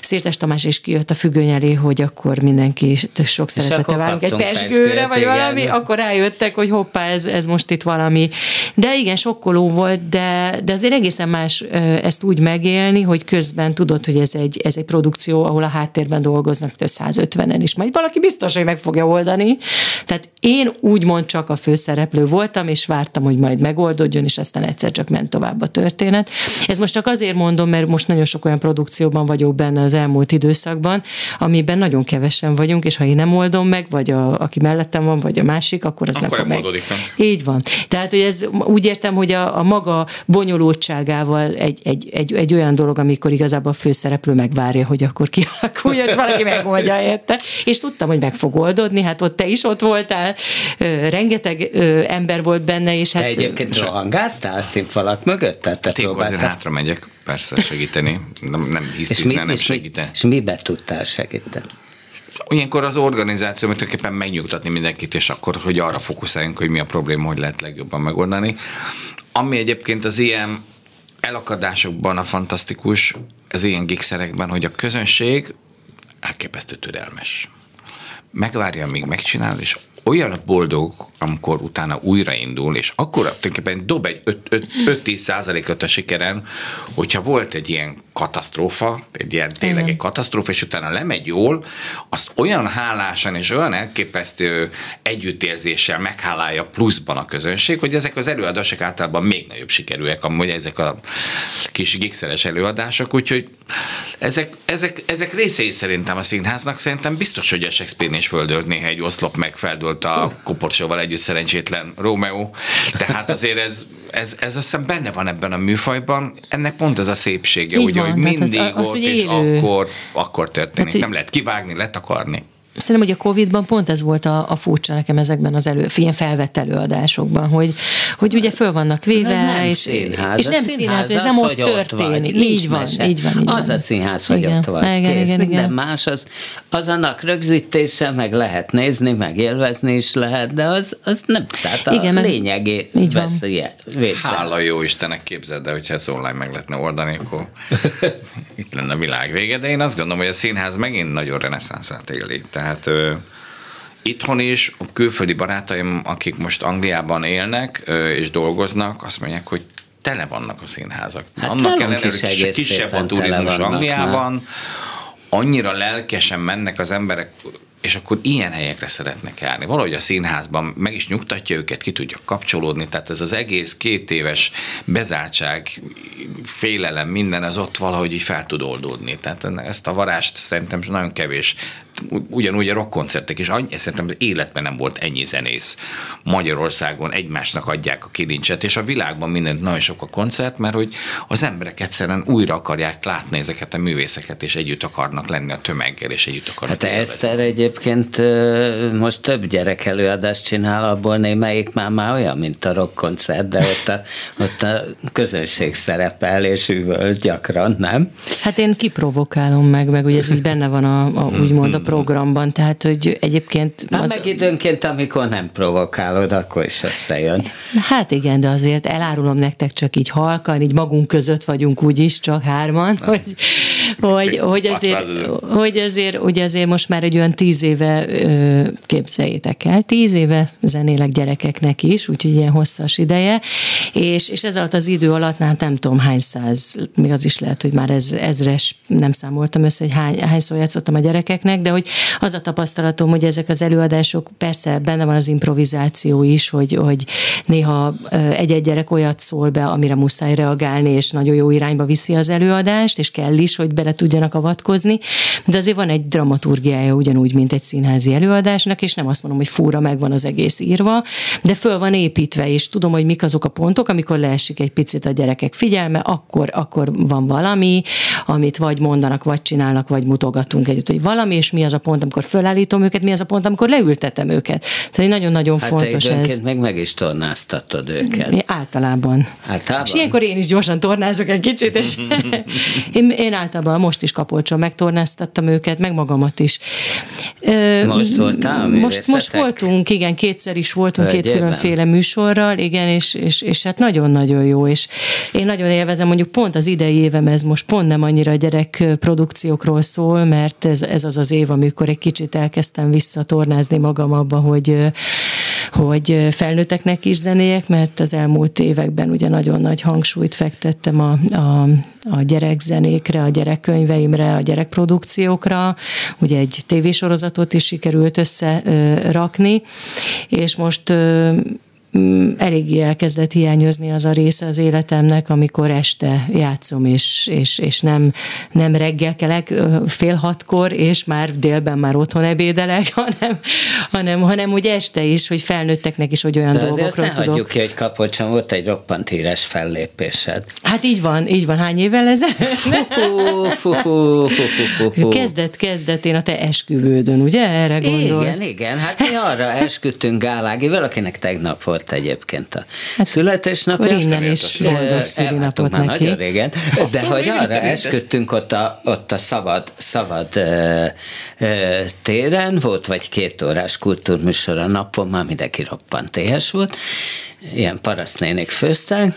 Szirtes Tamás is kijött a függöny elé, hogy akkor mindenki sok szeretete várunk egy pesgőre, vagy valami, igen. akkor rájöttek, hogy hoppá, ez, ez most itt valami. De igen, sokkoló volt, de, de azért egészen más ezt úgy megélni, hogy közben tudod, hogy ez egy, ez egy produkció, ahol a háttérben dolgoznak 150-en is, majd valaki biztos, hogy meg fogja oldani. Tehát én úgymond csak a főszereplő voltam, és vártam, hogy majd megoldódjon, és aztán egyszer csak ment tovább a történet. Ez most csak azért mondom, mert most nagyon sok olyan produkcióban vagyok benne az elmúlt időszakban, amiben nagyon kevesen vagyunk, és ha én nem oldom meg, vagy a, aki mellettem van, vagy a másik, akkor az akkor nem fog meg. Nem. Így van. Tehát, hogy ez úgy értem, hogy a, a maga bonyolultságával egy, egy, egy, egy olyan dolog, amikor igazából a főszereplő megvárja, hogy akkor kialakuljon, és valaki megoldja érte. És tudtam, hogy meg fog oldódni, hát ott te is ott voltál, rengeteg ember volt benne, és hát... Te egyébként rohangáztál színfalak mögött? Tehát te hátra megyek, persze segíteni, nem, nem hisztizni, nem segíteni. És mibe tudtál segíteni? Olyankor az organizáció tulajdonképpen megnyugtatni mindenkit, és akkor, hogy arra fókuszáljunk, hogy mi a probléma, hogy lehet legjobban megoldani. Ami egyébként az ilyen elakadásokban a fantasztikus, az ilyen gigszerekben, hogy a közönség elképesztő türelmes. Megvárja, amíg megcsinál, és olyan boldog, amikor utána újraindul, és akkor tulajdonképpen dob egy 5-10 százalékot a sikeren, hogyha volt egy ilyen katasztrófa, egy ilyen tényleg egy katasztrófa, és utána lemegy jól, azt olyan hálásan és olyan elképesztő együttérzéssel meghálálja pluszban a közönség, hogy ezek az előadások általában még nagyobb sikerűek, amúgy ezek a kis gigszeres előadások, úgyhogy ezek, ezek, ezek részei szerintem a színháznak, szerintem biztos, hogy a Shakespeare is földölt néha egy oszlop, meg feldölt a koporsóval együtt szerencsétlen Rómeó. Tehát azért ez, ez, ez azt hiszem benne van ebben a műfajban. Ennek pont az a szépsége, ugye, hogy mindig az, az, volt, és élő. akkor, akkor történik. Hát, nem lehet kivágni, letakarni. Szerintem, hogy a Covid-ban pont ez volt a, a furcsa nekem ezekben az elő, ilyen felvett előadásokban, hogy, hogy ugye föl vannak véve, nem és, színház. és nem színház, ez nem ott történik. Ott így, van, így van, így Az a színház, hogy igen. ott vagy, igen, kész. Igen, Minden igen. más, az, az annak rögzítése, meg lehet nézni, meg élvezni is lehet, de az, az nem, tehát a igen, lényegé veszi Hála jó Istenek képzeld, de hogyha ezt online meg lehetne oldani, akkor itt lenne a világ vége, de én azt gondolom, hogy a színház megint nagyon reneszánszát éli. Tehát tehát itthon is a külföldi barátaim, akik most Angliában élnek és dolgoznak, azt mondják, hogy tele vannak a színházak. Hát Annak ellenére, hogy kisebb a turizmus Angliában, már. annyira lelkesen mennek az emberek és akkor ilyen helyekre szeretnek járni. Valahogy a színházban meg is nyugtatja őket, ki tudja kapcsolódni, tehát ez az egész két éves bezártság, félelem, minden az ott valahogy így fel tud oldódni. Tehát ezt a varást szerintem nagyon kevés ugyanúgy a rockkoncertek is, annyi, szerintem az életben nem volt ennyi zenész. Magyarországon egymásnak adják a kilincset, és a világban mindent nagyon sok a koncert, mert hogy az emberek egyszerűen újra akarják látni ezeket a művészeket, és együtt akarnak lenni a tömeggel, és együtt akarnak Hát Eszter egyébként most több gyerek előadást csinál, abból némelyik már, már olyan, mint a rockkoncert, de ott a, ott a közönség szerepel, és üvöl gyakran, nem? Hát én kiprovokálom meg, meg ugye ez így benne van a, a úgymond a programban, tehát hogy egyébként... Na, az... meg időnként, amikor nem provokálod, akkor is összejön. Hát igen, de azért elárulom nektek csak így halkan, így magunk között vagyunk úgyis, csak hárman, hogy, hogy, hogy, azért, hogy azért, ugye azért most már egy olyan tíz éve képzeljétek el, tíz éve zenélek gyerekeknek is, úgyhogy ilyen hosszas ideje, és, és ez alatt az idő alatt, hát nem tudom hány száz, még az is lehet, hogy már ez, ezres, nem számoltam össze, hogy hány, hányszor játszottam a gyerekeknek, de hogy az a tapasztalatom, hogy ezek az előadások, persze benne van az improvizáció is, hogy, hogy néha egy-egy gyerek olyat szól be, amire muszáj reagálni, és nagyon jó irányba viszi az előadást, és kell is, hogy bele tudjanak avatkozni, de azért van egy dramaturgiája ugyanúgy, mint egy színházi előadásnak, és nem azt mondom, hogy fúra meg van az egész írva, de föl van építve, és tudom, hogy mik azok a pontok, amikor leesik egy picit a gyerekek figyelme, akkor, akkor van valami, amit vagy mondanak, vagy csinálnak, vagy mutogatunk együtt, hogy valami, és mi az a pont, amikor fölállítom őket, mi az a pont, amikor leültetem őket. Tehát nagyon-nagyon hát fontos ez. meg meg is tornáztatod őket. Mi általában. Általában? És ilyenkor én is gyorsan tornázok egy kicsit, és én, én általában most is kapolcson megtornáztattam őket, meg magamat is. Most voltál most, most voltunk, igen, kétszer is voltunk Hölgyében. két különféle műsorral, igen, és, és, és hát nagyon-nagyon jó, és én nagyon élvezem, mondjuk pont az idei évem ez most pont nem annyira gyerek produkciókról szól, mert ez, ez az az év, amikor egy kicsit elkezdtem visszatornázni magam abba, hogy, hogy felnőtteknek is zenéjek, mert az elmúlt években ugye nagyon nagy hangsúlyt fektettem a, a, a gyerekzenékre, a gyerekkönyveimre, a gyerekprodukciókra, ugye egy tévésorozatot is sikerült összerakni, és most eléggé elkezdett hiányozni az a része az életemnek, amikor este játszom, és, és, és nem, nem reggel kelek fél hatkor, és már délben már otthon ebédelek, hanem, hanem, hanem úgy este is, hogy felnőtteknek is, hogy olyan De dolgokról azért tudok. hagyjuk ki, hogy Kapolcson volt egy roppant híres fellépésed. Hát így van, így van. Hány évvel ezelőtt? Kezdett, kezdett én a te esküvődön, ugye? Erre gondolsz? Igen, igen. Hát mi arra esküdtünk Gálágivel, akinek tegnap volt egyébként a hát, születésnapja. Innen is boldog szülinapot neki. Már nagyon régen. De hogy arra esküdtünk ott a, ott a szabad, szabad ö, ö, téren, volt vagy két órás kultúrműsor a napon, már mindenki roppant éhes volt, ilyen parasztnénik főztek,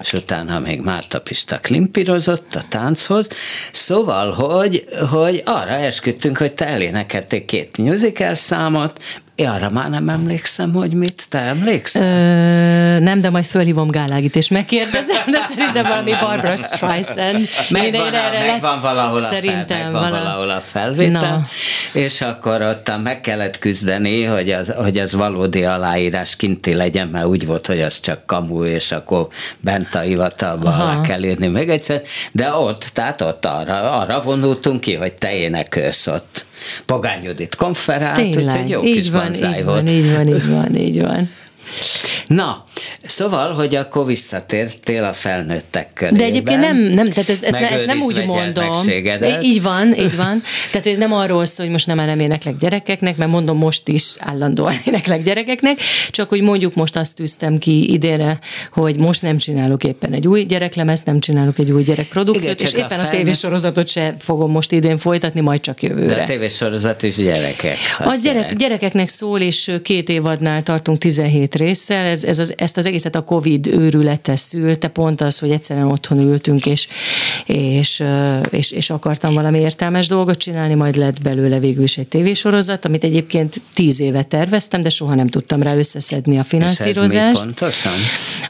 és utána még Márta Pista klimpirozott a tánchoz. Szóval, hogy, hogy arra esküdtünk, hogy te elénekelték két musical számot, én arra már nem emlékszem, hogy mit, te emlékszel? Ö, nem, de majd fölhívom Gálágit, és megkérdezem, de szerintem valami Barbara Streisand. Megvan, én erre megvan valahol a, szerintem fel, megvan vala... valahol a felvétel, Na. és akkor ott meg kellett küzdeni, hogy az, hogy az valódi aláírás kinti legyen, mert úgy volt, hogy az csak kamu, és akkor bent a hivatalban alá kell írni még egyszer, de ott, tehát ott arra, arra vonultunk ki, hogy te énekelsz ott. Pogány Judit konferált, Tényleg, úgyhogy jó így kis van, így van, így van, így van, így van. Na, szóval, hogy akkor visszatértél a felnőttek körében. De egyébként nem, nem tehát ez, ez, ez nem úgy mondom. Így van, így van. Tehát ez nem arról szól, hogy most nem nem éneklek gyerekeknek, mert mondom most is állandóan éneklek gyerekeknek, csak hogy mondjuk most azt tűztem ki idénre, hogy most nem csinálok éppen egy új gyereklemezt, nem csinálok egy új gyerekprodukciót, Igen, és éppen a, felnőtt... a tévésorozatot se fogom most idén folytatni, majd csak jövőre. De a tévésorozat is gyerekek. A gyerek, gyerekeknek szól, és két évadnál tartunk 17 résszel, ez, ez az, ezt az egészet a Covid őrülete szülte, pont az, hogy egyszerűen otthon ültünk, és, és, és, és akartam valami értelmes dolgot csinálni, majd lett belőle végül is egy tévésorozat, amit egyébként tíz éve terveztem, de soha nem tudtam rá összeszedni a finanszírozást. Ez pontosan?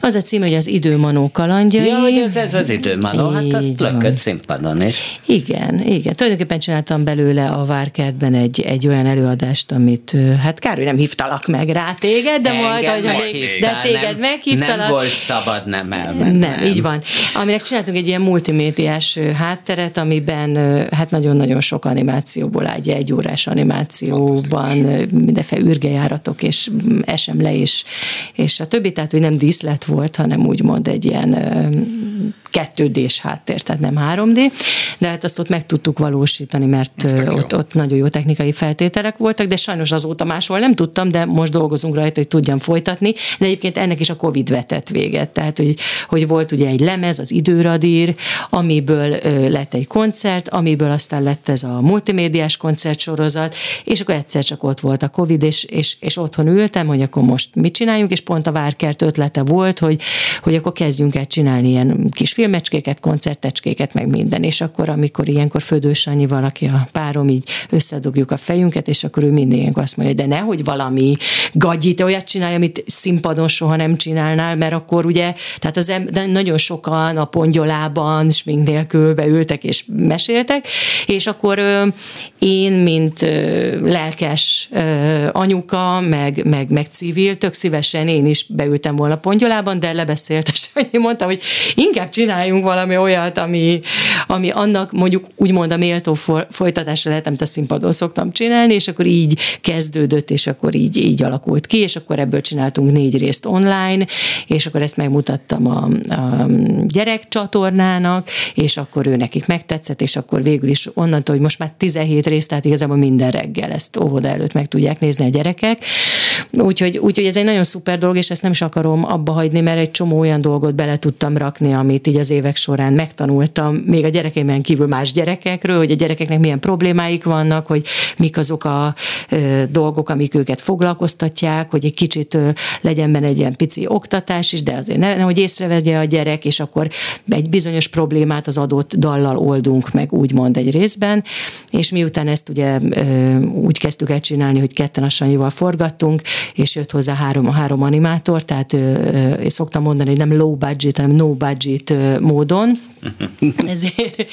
Az a cím, hogy az időmanó kalandjai. Ja, hogy ez, ez az időmanó, hát azt lökött színpadon is. Igen, igen. Tulajdonképpen csináltam belőle a Várkertben egy, egy olyan előadást, amit hát kár, hogy nem hívtalak meg rá téged, de Engem majd, hogy még, de téged meghívtalak. Nem volt szabad nem elmennem. Nem, így van. Aminek csináltunk egy ilyen multimédiás hátteret, amiben hát nagyon-nagyon sok animációból áll, egy órás animációban, mindenféle űrgejáratok, és esem le, és, és a többi, tehát hogy nem díszlet volt, hanem úgymond egy ilyen 2D-s háttér, tehát nem 3D, de hát azt ott meg tudtuk valósítani, mert ott, ott nagyon jó technikai feltételek voltak, de sajnos azóta máshol nem tudtam, de most dolgozunk rajta, hogy tudjam folytatni, de egyébként ennek is a Covid vetett véget, tehát hogy, hogy volt ugye egy lemez, az időradír, amiből lett egy koncert, amiből aztán lett ez a multimédiás koncertsorozat, és akkor egyszer csak ott volt a Covid, és, és, és otthon ültem, hogy akkor most mit csináljunk, és pont a Várkert ötlete volt, hogy, hogy akkor kezdjünk el csinálni ilyen kis filmecskéket, koncertecskéket, meg minden. És akkor, amikor ilyenkor Födős Annyi valaki a párom, így összedugjuk a fejünket, és akkor ő mindig azt mondja, de nehogy valami gagyit, olyat csinálja, amit színpadon soha nem csinálnál, mert akkor ugye, tehát az de nagyon sokan a pongyolában, smink nélkül beültek és meséltek, és akkor ö, én, mint ö, lelkes ö, anyuka, meg, meg, meg civil, tök szívesen én is beültem volna pongyolában, de lebeszélt a mondta, hogy inkább csináljunk valami olyat, ami, ami annak mondjuk úgymond a méltó folytatásra lehet, amit a színpadon szoktam csinálni, és akkor így kezdődött, és akkor így, így alakult ki, és akkor ebből csináltunk négy részt online, és akkor ezt megmutattam a, a gyerekcsatornának, és akkor ő nekik megtetszett, és akkor végül is onnantól, hogy most már 17 részt, tehát igazából minden reggel ezt óvoda előtt meg tudják nézni a gyerekek. Úgyhogy, úgyhogy ez egy nagyon szuper dolog, és ezt nem is akarom abba hagyni, mert egy csomó olyan dolgot bele tudtam rakni, amit így az évek során megtanultam, még a gyerekeimen kívül más gyerekekről, hogy a gyerekeknek milyen problémáik vannak, hogy mik azok a ö, dolgok, amik őket foglalkoztatják, hogy egy kicsit ö, legyen benne egy ilyen pici oktatás is, de azért ne, hogy észrevegye a gyerek, és akkor egy bizonyos problémát az adott dallal oldunk meg, úgymond egy részben, és miután ezt ugye ö, úgy kezdtük el csinálni, hogy ketten a Sanyival forgattunk, és jött hozzá három, három animátor, tehát én szoktam mondani, hogy nem low budget, hanem no budget módon, ezért,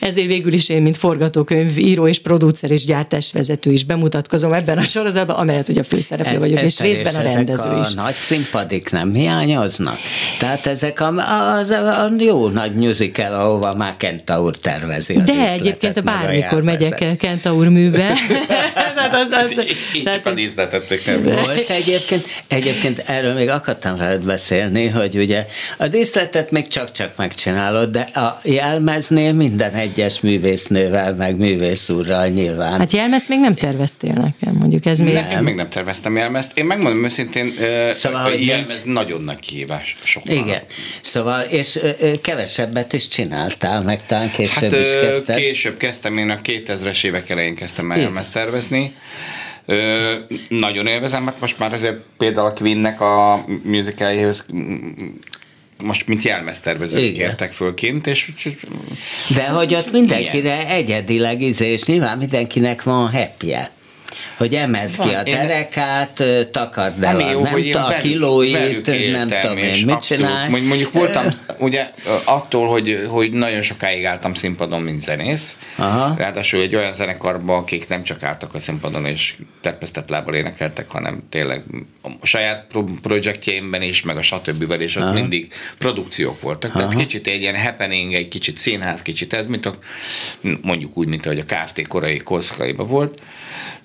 ezért végül is én, mint forgatókönyv író és producer és gyártásvezető is bemutatkozom ebben a sorozatban, amelyet hogy a főszereplő ez, vagyok, és részben a rendező a is. nagy színpadik nem hiányoznak? Tehát ezek a, az a, a jó nagy musical, ahova már Kentaur tervezi a De egyébként bármikor megyek el Kentaur műbe. tehát az, az, Így tehát, a díszletet nem volt egyébként, egyébként erről még akartam veled beszélni, hogy ugye a díszletet még csak-csak megcsinálod, de a jelmeznél minden egyes művésznővel, meg művész úrral nyilván. Hát jelmezt még nem terveztél nekem, mondjuk ez még... Nekem még nem terveztem jelmezt. Én megmondom őszintén, szóval, a jelmez nincs... nagyon nagy kihívás sokkal. Igen. Szóval, és kevesebbet is csináltál, meg talán később hát, is kezdted. Később kezdtem, én a 2000-es évek elején kezdtem el jelmezt tervezni. Ö, nagyon élvezem, mert most már azért például a Queennek a musicaljéhez most mint jelmeztervezők kértek fölként, és... De hogy ott mindenkire ilyen. egyedileg izé, és nyilván mindenkinek van happy hogy emelt Van, ki a terekát, takard el a, jó, nem hogy a kilóit, nem tudom én, mit csinál. Mondjuk voltam, ugye attól, hogy, hogy nagyon sokáig álltam színpadon, mint zenész, Aha. ráadásul egy olyan zenekarban, akik nem csak álltak a színpadon és teppesztett lábbal énekeltek, hanem tényleg a saját projektjeimben is, meg a stb. és ott Aha. mindig produkciók voltak. Aha. Tehát kicsit egy ilyen happening, egy kicsit színház, kicsit ez, mint a, mondjuk úgy, mint ahogy a KFT korai korszakaiban volt.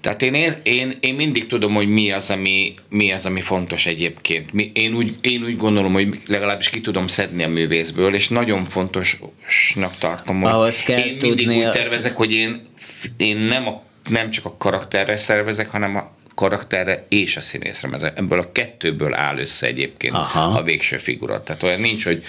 Tehát én, én, én mindig tudom, hogy mi az, ami, mi az, ami fontos egyébként. Mi, én, úgy, én úgy gondolom, hogy legalábbis ki tudom szedni a művészből, és nagyon fontosnak tartom, hogy Ahhoz kell én mindig úgy tervezek, hogy én, én nem, a, nem csak a karakterre szervezek, hanem a karakterre és a színészre, mert ebből a kettőből áll össze egyébként Aha. a végső figura. Tehát olyan nincs, hogy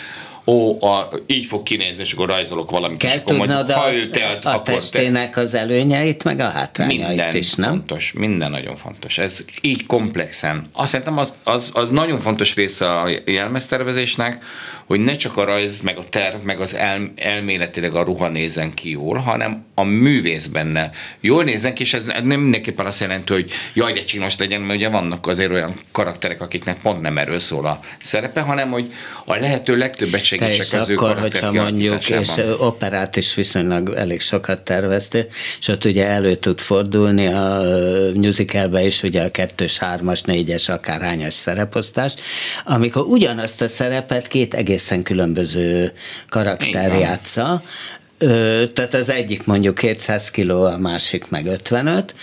ó, a, így fog kinézni, és akkor rajzolok valamit, Kell és akkor majd, ha ő telt, a, a testének te... az előnyeit, meg a hátrányait minden is, nem? fontos, minden nagyon fontos. Ez így komplexen. Azt szerintem az, az, az nagyon fontos része a jelmeztervezésnek, hogy ne csak a rajz, meg a terv, meg az el, elméletileg a ruha nézen ki jól, hanem a művész benne. Jól nézen ki, és ez nem mindenképpen azt jelenti, hogy jaj, de csinos legyen, mert ugye vannak azért olyan karakterek, akiknek pont nem erről szól a szerepe, hanem hogy a lehető legtöbbet segítsek az akkor, ő hogyha mondjuk, és operát is viszonylag elég sokat terveztél, és ott ugye elő tud fordulni a musicalbe is, ugye a kettős, hármas, négyes, akár hányas szereposztás, amikor ugyanazt a szerepet két egészen különböző karakter játsza, Ö, tehát az egyik mondjuk 200 kiló, a másik meg 55,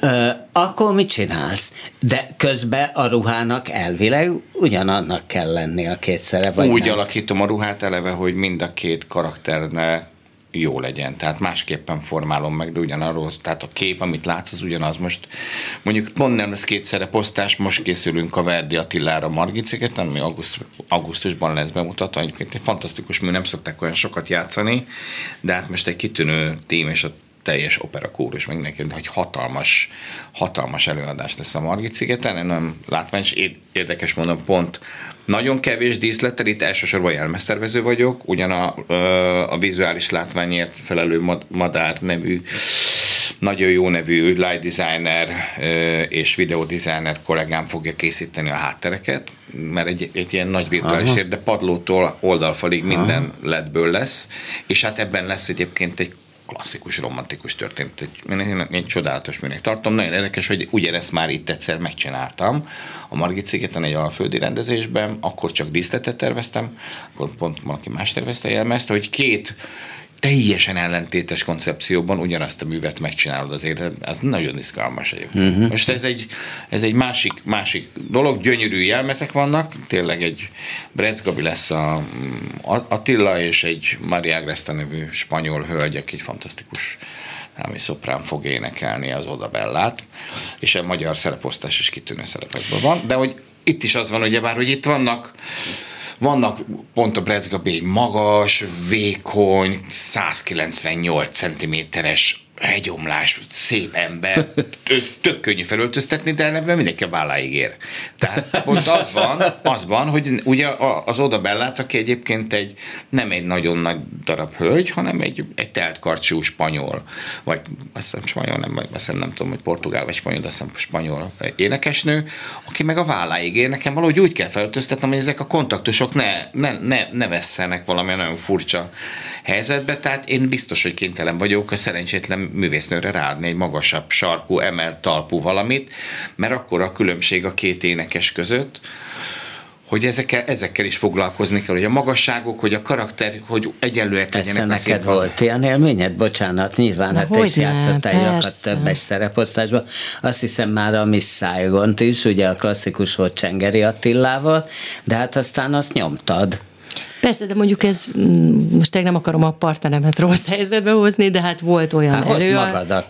ö, akkor mit csinálsz? De közben a ruhának elvileg ugyanannak kell lenni a kétszere, vagy Úgy nem? alakítom a ruhát eleve, hogy mind a két karakternek jó legyen. Tehát másképpen formálom meg, de ugyanarról, tehát a kép, amit látsz, az ugyanaz. Most mondjuk pont nem lesz kétszerre posztás, most készülünk a Verdi Attilára Margit szigeten, ami auguszt, augusztusban lesz bemutatva. Egyébként egy fantasztikus mű, nem szokták olyan sokat játszani, de hát most egy kitűnő tím, és a teljes operakórus, meg neki, hogy hatalmas, hatalmas előadás lesz a Margit szigeten, nem látványos, érdekes mondom, pont nagyon kevés díszlettel, itt elsősorban jelmeztervező vagyok, ugyan a, a vizuális látványért felelő Madár nevű nagyon jó nevű light designer és video designer kollégám fogja készíteni a háttereket, mert egy, egy ilyen nagy virtuális tér, de padlótól oldalfalig minden Aha. ledből lesz, és hát ebben lesz egyébként egy klasszikus, romantikus történet. Egy, én egy csodálatos műnek tartom. Nagyon érdekes, hogy ugyanezt már itt egyszer megcsináltam. A Margit szigeten egy alföldi rendezésben, akkor csak díszletet terveztem, akkor pont valaki más tervezte jelmezt, hogy két teljesen ellentétes koncepcióban ugyanazt a művet megcsinálod azért, ez nagyon izgalmas egyébként. Uh-huh. Most ez egy, ez egy másik, másik dolog, gyönyörű jelmezek vannak, tényleg egy Bretz Gabi lesz a, Attila, és egy Maria Agresta nevű spanyol hölgy, aki egy fantasztikus ami szoprán fog énekelni az Oda Bellát, és a magyar szereposztás is kitűnő szerepekben van, de hogy itt is az van, ugye bár, hogy itt vannak vannak pont a egy magas, vékony, 198 cm-es hegyomlás, szép ember, tök könnyű felöltöztetni, de ebben mindenki a válláig ér. Tehát ott az van, az van, hogy ugye az oda bellát, aki egyébként egy, nem egy nagyon nagy darab hölgy, hanem egy, egy telt karcsú spanyol, vagy azt hiszem spanyol, nem, vagy azt nem tudom, hogy portugál vagy spanyol, de azt hiszem spanyol énekesnő, aki meg a válláig ér. Nekem valahogy úgy kell felöltöztetnem, hogy ezek a kontaktusok ne, ne, ne, ne vesszenek valami nagyon furcsa helyzetbe, tehát én biztos, hogy kénytelen vagyok a szerencsétlen művésznőre ráadni egy magasabb sarkú, emelt talpú valamit, mert akkor a különbség a két énekes között, hogy ezekkel, ezekkel is foglalkozni kell, hogy a magasságok, hogy a karakter, hogy egyenlőek legyenek. Ezt neked volt ilyen élményed? Bocsánat, nyilván, Na, hát te is játszottál többes szereposztásban. Azt hiszem már a Miss saigon is, ugye a klasszikus volt Csengeri Attillával, de hát aztán azt nyomtad. Persze, de mondjuk ez, mm, most nem akarom a partneremet rossz helyzetbe hozni, de hát volt olyan hát elő,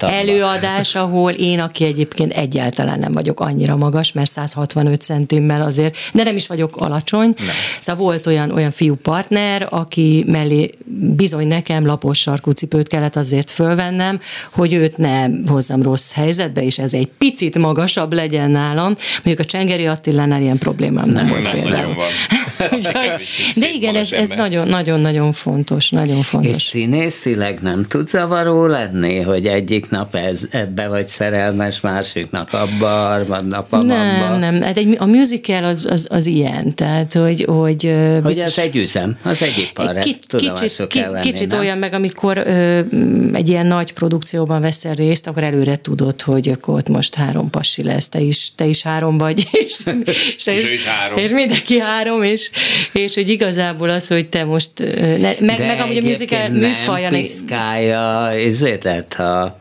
előadás, ahol én, aki egyébként egyáltalán nem vagyok annyira magas, mert 165 centimmel azért, de nem is vagyok alacsony. Nem. Szóval volt olyan, olyan fiú partner, aki mellé bizony nekem lapos sarkú cipőt kellett azért fölvennem, hogy őt ne hozzam rossz helyzetbe, és ez egy picit magasabb legyen nálam. Mondjuk a Csengeri Attilánál ilyen problémám nem, nem volt nem például. de igen, ez, ez nagyon-nagyon-nagyon fontos, nagyon fontos. És színészileg nem tud zavaró lenni, hogy egyik nap ez, ebbe vagy szerelmes, másik nap abba, harmadnap abba. Nem, nem, hát egy, a musical az, az, az ilyen, tehát hogy... Hogy, hogy az egy üzem, az egy ipar, egy kicsit, kell venni, kicsit nem? olyan meg, amikor ö, egy ilyen nagy produkcióban veszel részt, akkor előre tudod, hogy akkor ott most három passi lesz, te is, te is három vagy, és, és, és, és, három. és mindenki három, és, és hogy igazából az, hogy te most, ne, meg, De meg amúgy a musical műfaja... nem piszkálja, ezért, ha,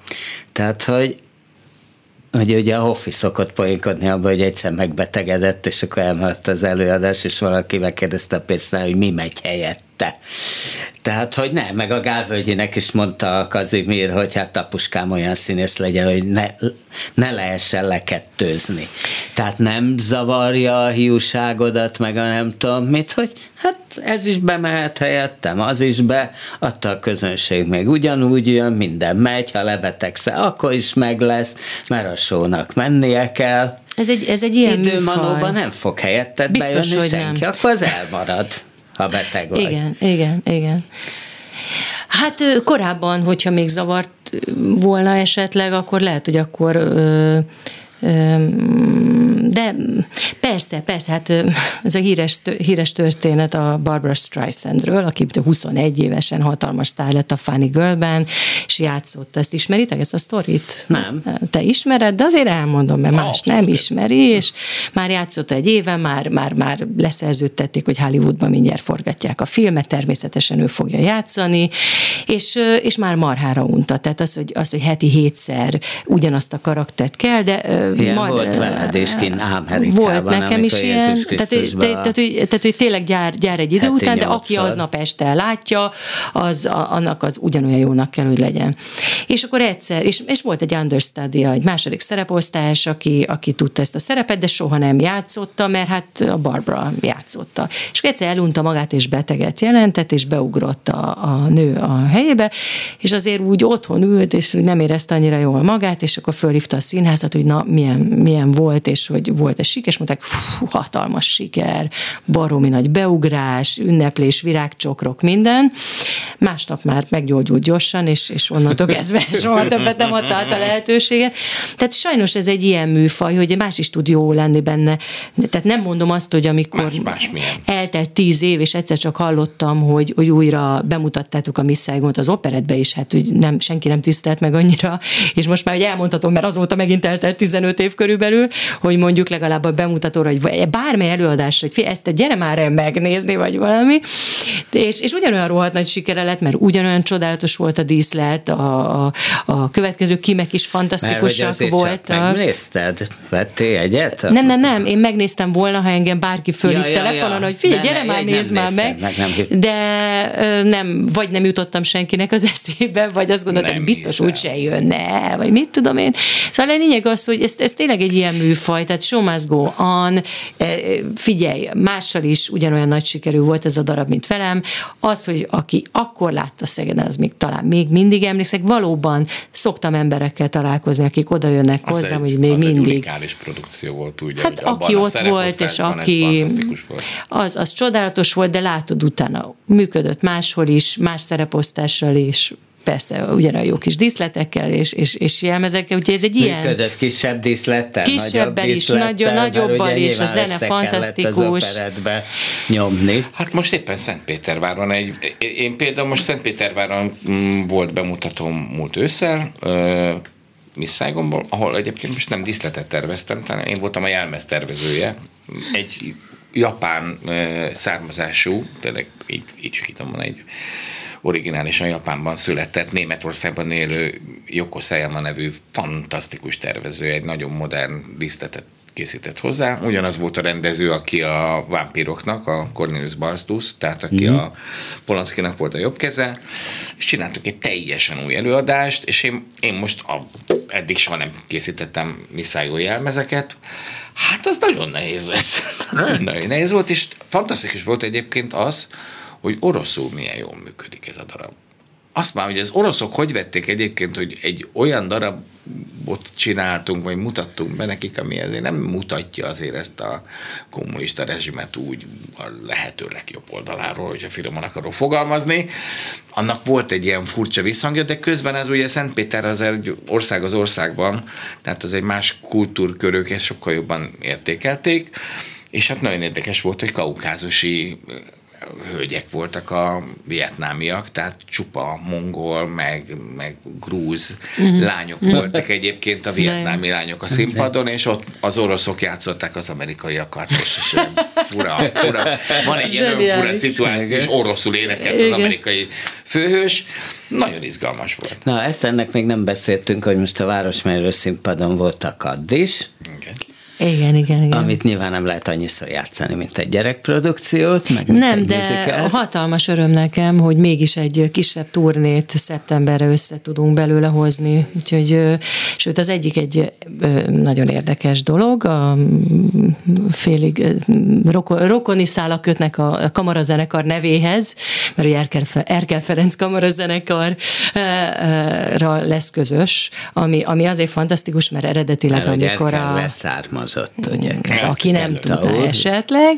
tehát, hogy hogy ugye a Hoffi szokott poénkodni abban, hogy egyszer megbetegedett, és akkor elmaradt az előadás, és valaki megkérdezte a pénztár, hogy mi megy helyette. Tehát, hogy nem, meg a Gálvölgyinek is mondta a Kazimír, hogy hát apuskám olyan színész legyen, hogy ne, ne lehessen lekettőzni. Tehát nem zavarja a hiúságodat, meg a nem tudom mit, hogy hát ez is bemehet helyettem, az is be, adta a közönség még ugyanúgy jön, minden megy, ha lebetegszel, akkor is meg lesz, mert a sónak mennie kell. Ez egy, ez egy ilyen Időmanóban nem fog helyetted Biztos, bejönni hogy senki, nem. akkor az elmarad ha beteg vagy. Igen, igen, igen. Hát korábban, hogyha még zavart volna esetleg, akkor lehet, hogy akkor ö, de persze, persze, hát ez a híres, híres történet a Barbara Streisandről, aki 21 évesen hatalmas sztár lett a Funny Girl-ben, és játszott. Ezt ismeritek, ezt a sztorit? Nem. Te ismered, de azért elmondom, mert más oh, nem ismeri, és már játszott egy éve, már, már, már leszerződtették, hogy Hollywoodban mindjárt forgatják a filmet, természetesen ő fogja játszani, és, és már marhára unta. Tehát az, hogy, az, hogy heti hétszer ugyanazt a karaktert kell, de Ilyen majd, volt veled és kint Volt nekem is ilyen, tehát, tehát, tehát, tehát, hogy tényleg gyár, gyár egy idő után, de aki aznap este látja, az, a, annak az ugyanolyan jónak kell, hogy legyen. És akkor egyszer, és, és volt egy understudy, egy második szereposztás, aki, aki tudta ezt a szerepet, de soha nem játszotta, mert hát a Barbara játszotta. És akkor egyszer elunta magát, és beteget jelentett, és beugrott a, a nő a helyébe, és azért úgy otthon ült, és nem érezte annyira jól magát, és akkor fölhívta a színházat, hogy na, milyen, milyen volt, és hogy volt ez siker, és mondták, fú, hatalmas siker, baromi nagy beugrás, ünneplés, virágcsokrok, minden. Másnap már meggyógyult gyorsan, és, és onnantól kezdve soha többet nem adta át a lehetőséget. Tehát sajnos ez egy ilyen műfaj, hogy más is tud jó lenni benne. Tehát nem mondom azt, hogy amikor más, más eltelt tíz év, és egyszer csak hallottam, hogy, hogy újra bemutattátok a Miss Saigon-t az operetbe is, hát hogy nem, senki nem tisztelt meg annyira, és most már hogy elmondhatom, mert azóta megint eltelt 15 év körülbelül, hogy mondjuk legalább a bemutatóra, vagy bármely előadásra, hogy ezt gyere már megnézni, vagy valami. És, és ugyanolyan rohadt nagy sikere lett, mert ugyanolyan csodálatos volt a díszlet, a, a, a következő kimek is fantasztikusak mert, voltak. megnézted? Vettél egyet? Nem, nem, nem, én megnéztem volna, ha engem bárki fölhív ja, ja, telefonon, ja. hogy figyelj, gyere már, nézd már meg. meg nem de nem, vagy nem jutottam senkinek az eszébe, vagy azt gondoltam, hogy biztos úgy se jönne, vagy mit tudom én. Szóval a lényeg az, hogy ez ez tényleg egy ilyen műfaj, tehát show must go on, figyelj, mással is ugyanolyan nagy sikerű volt ez a darab, mint velem, az, hogy aki akkor látta Szegeden, az még talán még mindig emlékszek, valóban szoktam emberekkel találkozni, akik oda jönnek az hozzám, egy, hogy még az mindig. Egy produkció volt, ugye, Hát aki ott volt, és aki, az, az csodálatos volt, de látod utána, működött máshol is, más szereposztással is, persze ugyanolyan jó kis díszletekkel és, és, és jelmezekkel, úgyhogy ez egy ilyen... Működött kisebb díszlettel, Kisebbel is, nagyon nagyobbal is, a zene fantasztikus. Az nyomni. Hát most éppen Szentpéterváron egy, én például most Szentpéterváron mm, volt bemutatóm múlt ősszel, Misszágomból, ahol egyébként most nem díszletet terveztem, talán én voltam a jelmez tervezője. Egy japán származású, tényleg így, így sikítom van egy originálisan Japánban született, Németországban élő Yoko Sayama nevű fantasztikus tervező, egy nagyon modern díszletet készített hozzá. Ugyanaz volt a rendező, aki a vámpíroknak, a Cornelius Barstus, tehát aki mm. a Polanskinak volt a jobb keze, és csináltuk egy teljesen új előadást, és én, én most a, eddig soha nem készítettem misszájó jelmezeket, hát az nagyon nehéz lett. nagyon nehéz volt, és fantasztikus volt egyébként az, hogy oroszul milyen jól működik ez a darab. Azt már, hogy az oroszok hogy vették egyébként, hogy egy olyan darabot csináltunk, vagy mutattunk be nekik, ami azért nem mutatja azért ezt a kommunista rezsimet úgy a lehető legjobb oldaláról, hogyha finoman akarok fogalmazni. Annak volt egy ilyen furcsa visszhangja, de közben ez ugye Szentpéter az egy ország az országban, tehát az egy más kultúrkörök, ezt sokkal jobban értékelték, és hát nagyon érdekes volt, hogy kaukázusi hölgyek voltak a vietnámiak, tehát csupa mongol, meg, meg grúz uh-huh. lányok voltak egyébként a vietnámi lányok a színpadon, és ott az oroszok játszották az amerikaiakat, és, és fura, fura. Van egy ilyen fura szituáció, és oroszul énekelt az amerikai főhős. Nagyon izgalmas volt. Na, ezt ennek még nem beszéltünk, hogy most a Városmérő színpadon voltak add is. Igen. Igen, igen, igen. Amit nyilván nem lehet annyiszor játszani, mint egy gyerekprodukciót, meg Nem, de musical. hatalmas öröm nekem, hogy mégis egy kisebb turnét szeptemberre össze tudunk belőle hozni. Úgyhogy, sőt, az egyik egy nagyon érdekes dolog, a félig rokoni szálak kötnek a kamarazenekar nevéhez, mert ugye Erkel, Erkel Ferenc kamarazenekarra lesz közös, ami, ami azért fantasztikus, mert eredetileg, amikor a... Leszármaz származott, ugye? Hát, aki nem tudta esetleg.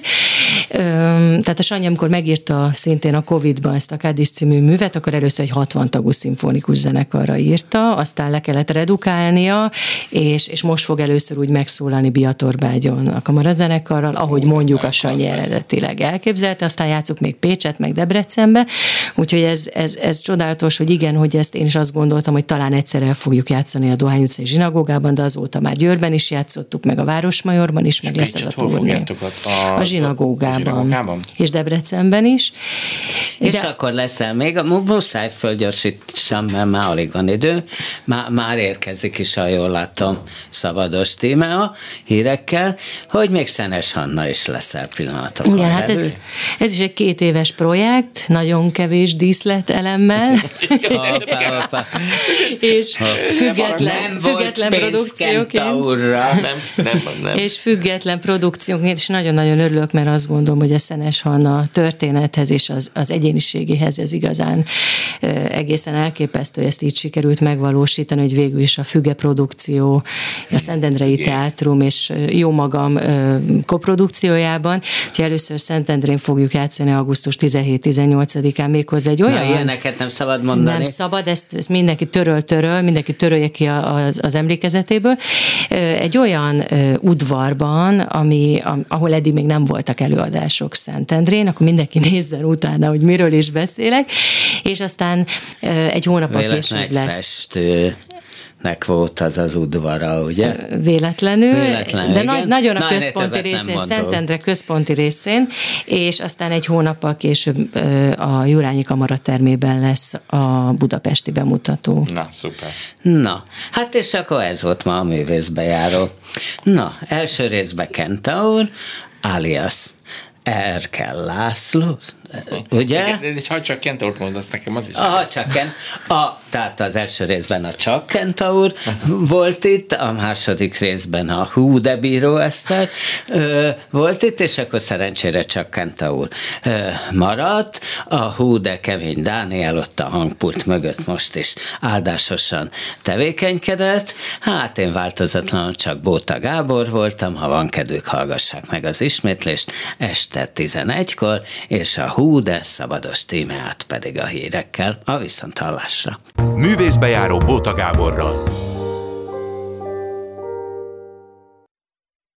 Tehát a Sanyi, amikor megírta szintén a Covid-ban ezt a Kádis című művet, akkor először egy 60 tagú szimfonikus zenekarra írta, aztán le kellett redukálnia, és, és most fog először úgy megszólalni Biatorbágyon a kamarazenekarral, ahogy mondjuk a Sanyi eredetileg elképzelte, aztán játszuk még Pécset, meg Debrecenbe, úgyhogy ez, ez, ez csodálatos, hogy igen, hogy ezt én is azt gondoltam, hogy talán egyszer el fogjuk játszani a Dohány utcai zsinagógában, de azóta már Győrben is játszottuk, meg a Városmajorban is, meg lesz ez a turné. A, a zsinagógában. A zsinagógában. És Debrecenben is. És De... akkor leszel még, a muszáj fölgyorsítsam, mert már alig van idő, már, már érkezik is, ha jól látom, szabados téma hírekkel, hogy még Szenes Hanna is leszel pillanatokkal. Igen, hát ez, ez is egy két éves projekt, nagyon kevés díszlet elemmel. és független, nem független produkcióként. Nem, nem, nem. És független produkcióként, és nagyon-nagyon örülök, mert azt gondolom, hogy a Szenes Hanna történethez és az, az egyéniségéhez ez igazán egészen elképesztő, ezt így sikerült megvalósítani, hogy végül is a Füge produkció, a Szentendrei Teátrum és jó magam koprodukciójában, hogy először Szentendrén fogjuk játszani augusztus 17-18-án méghozzá egy olyan... Na, ilyeneket nem szabad mondani. Nem szabad, ezt, ezt mindenki töröl-töröl, mindenki törölje ki az, az emlékezetéből. Egy olyan udvarban, ami, ahol eddig még nem voltak előadások Szentendrén, akkor mindenki nézzen utána, hogy miről is beszélek, és aztán egy hónap később lesz. Festő nek volt az az udvara, ugye? Véletlenül, Véletlenül de igen. nagyon a Na, központi részén, Szentendre központi részén, és aztán egy hónappal később a Jurányi Kamara termében lesz a budapesti bemutató. Na, szuper. Na, hát és akkor ez volt ma a művészbejáró. Na, első részben Kentaur, alias Erkel László, Ugye? Ha csak Kentaurt mondasz nekem, az is. Ha csak Kent, a, tehát az első részben a csak Kentaur volt itt, a második részben a Hú de Bíró Eszter ö, volt itt, és akkor szerencsére csak Kentaur ö, maradt. A Hú de Kemény Dániel ott a hangpult mögött most is áldásosan tevékenykedett. Hát én változatlanul csak Bóta Gábor voltam, ha van kedvük, hallgassák meg az ismétlést este 11-kor, és a Hú de szabados tímeát pedig a hírekkel a viszonthallásra. Művészbejáró Bóta Gáborral.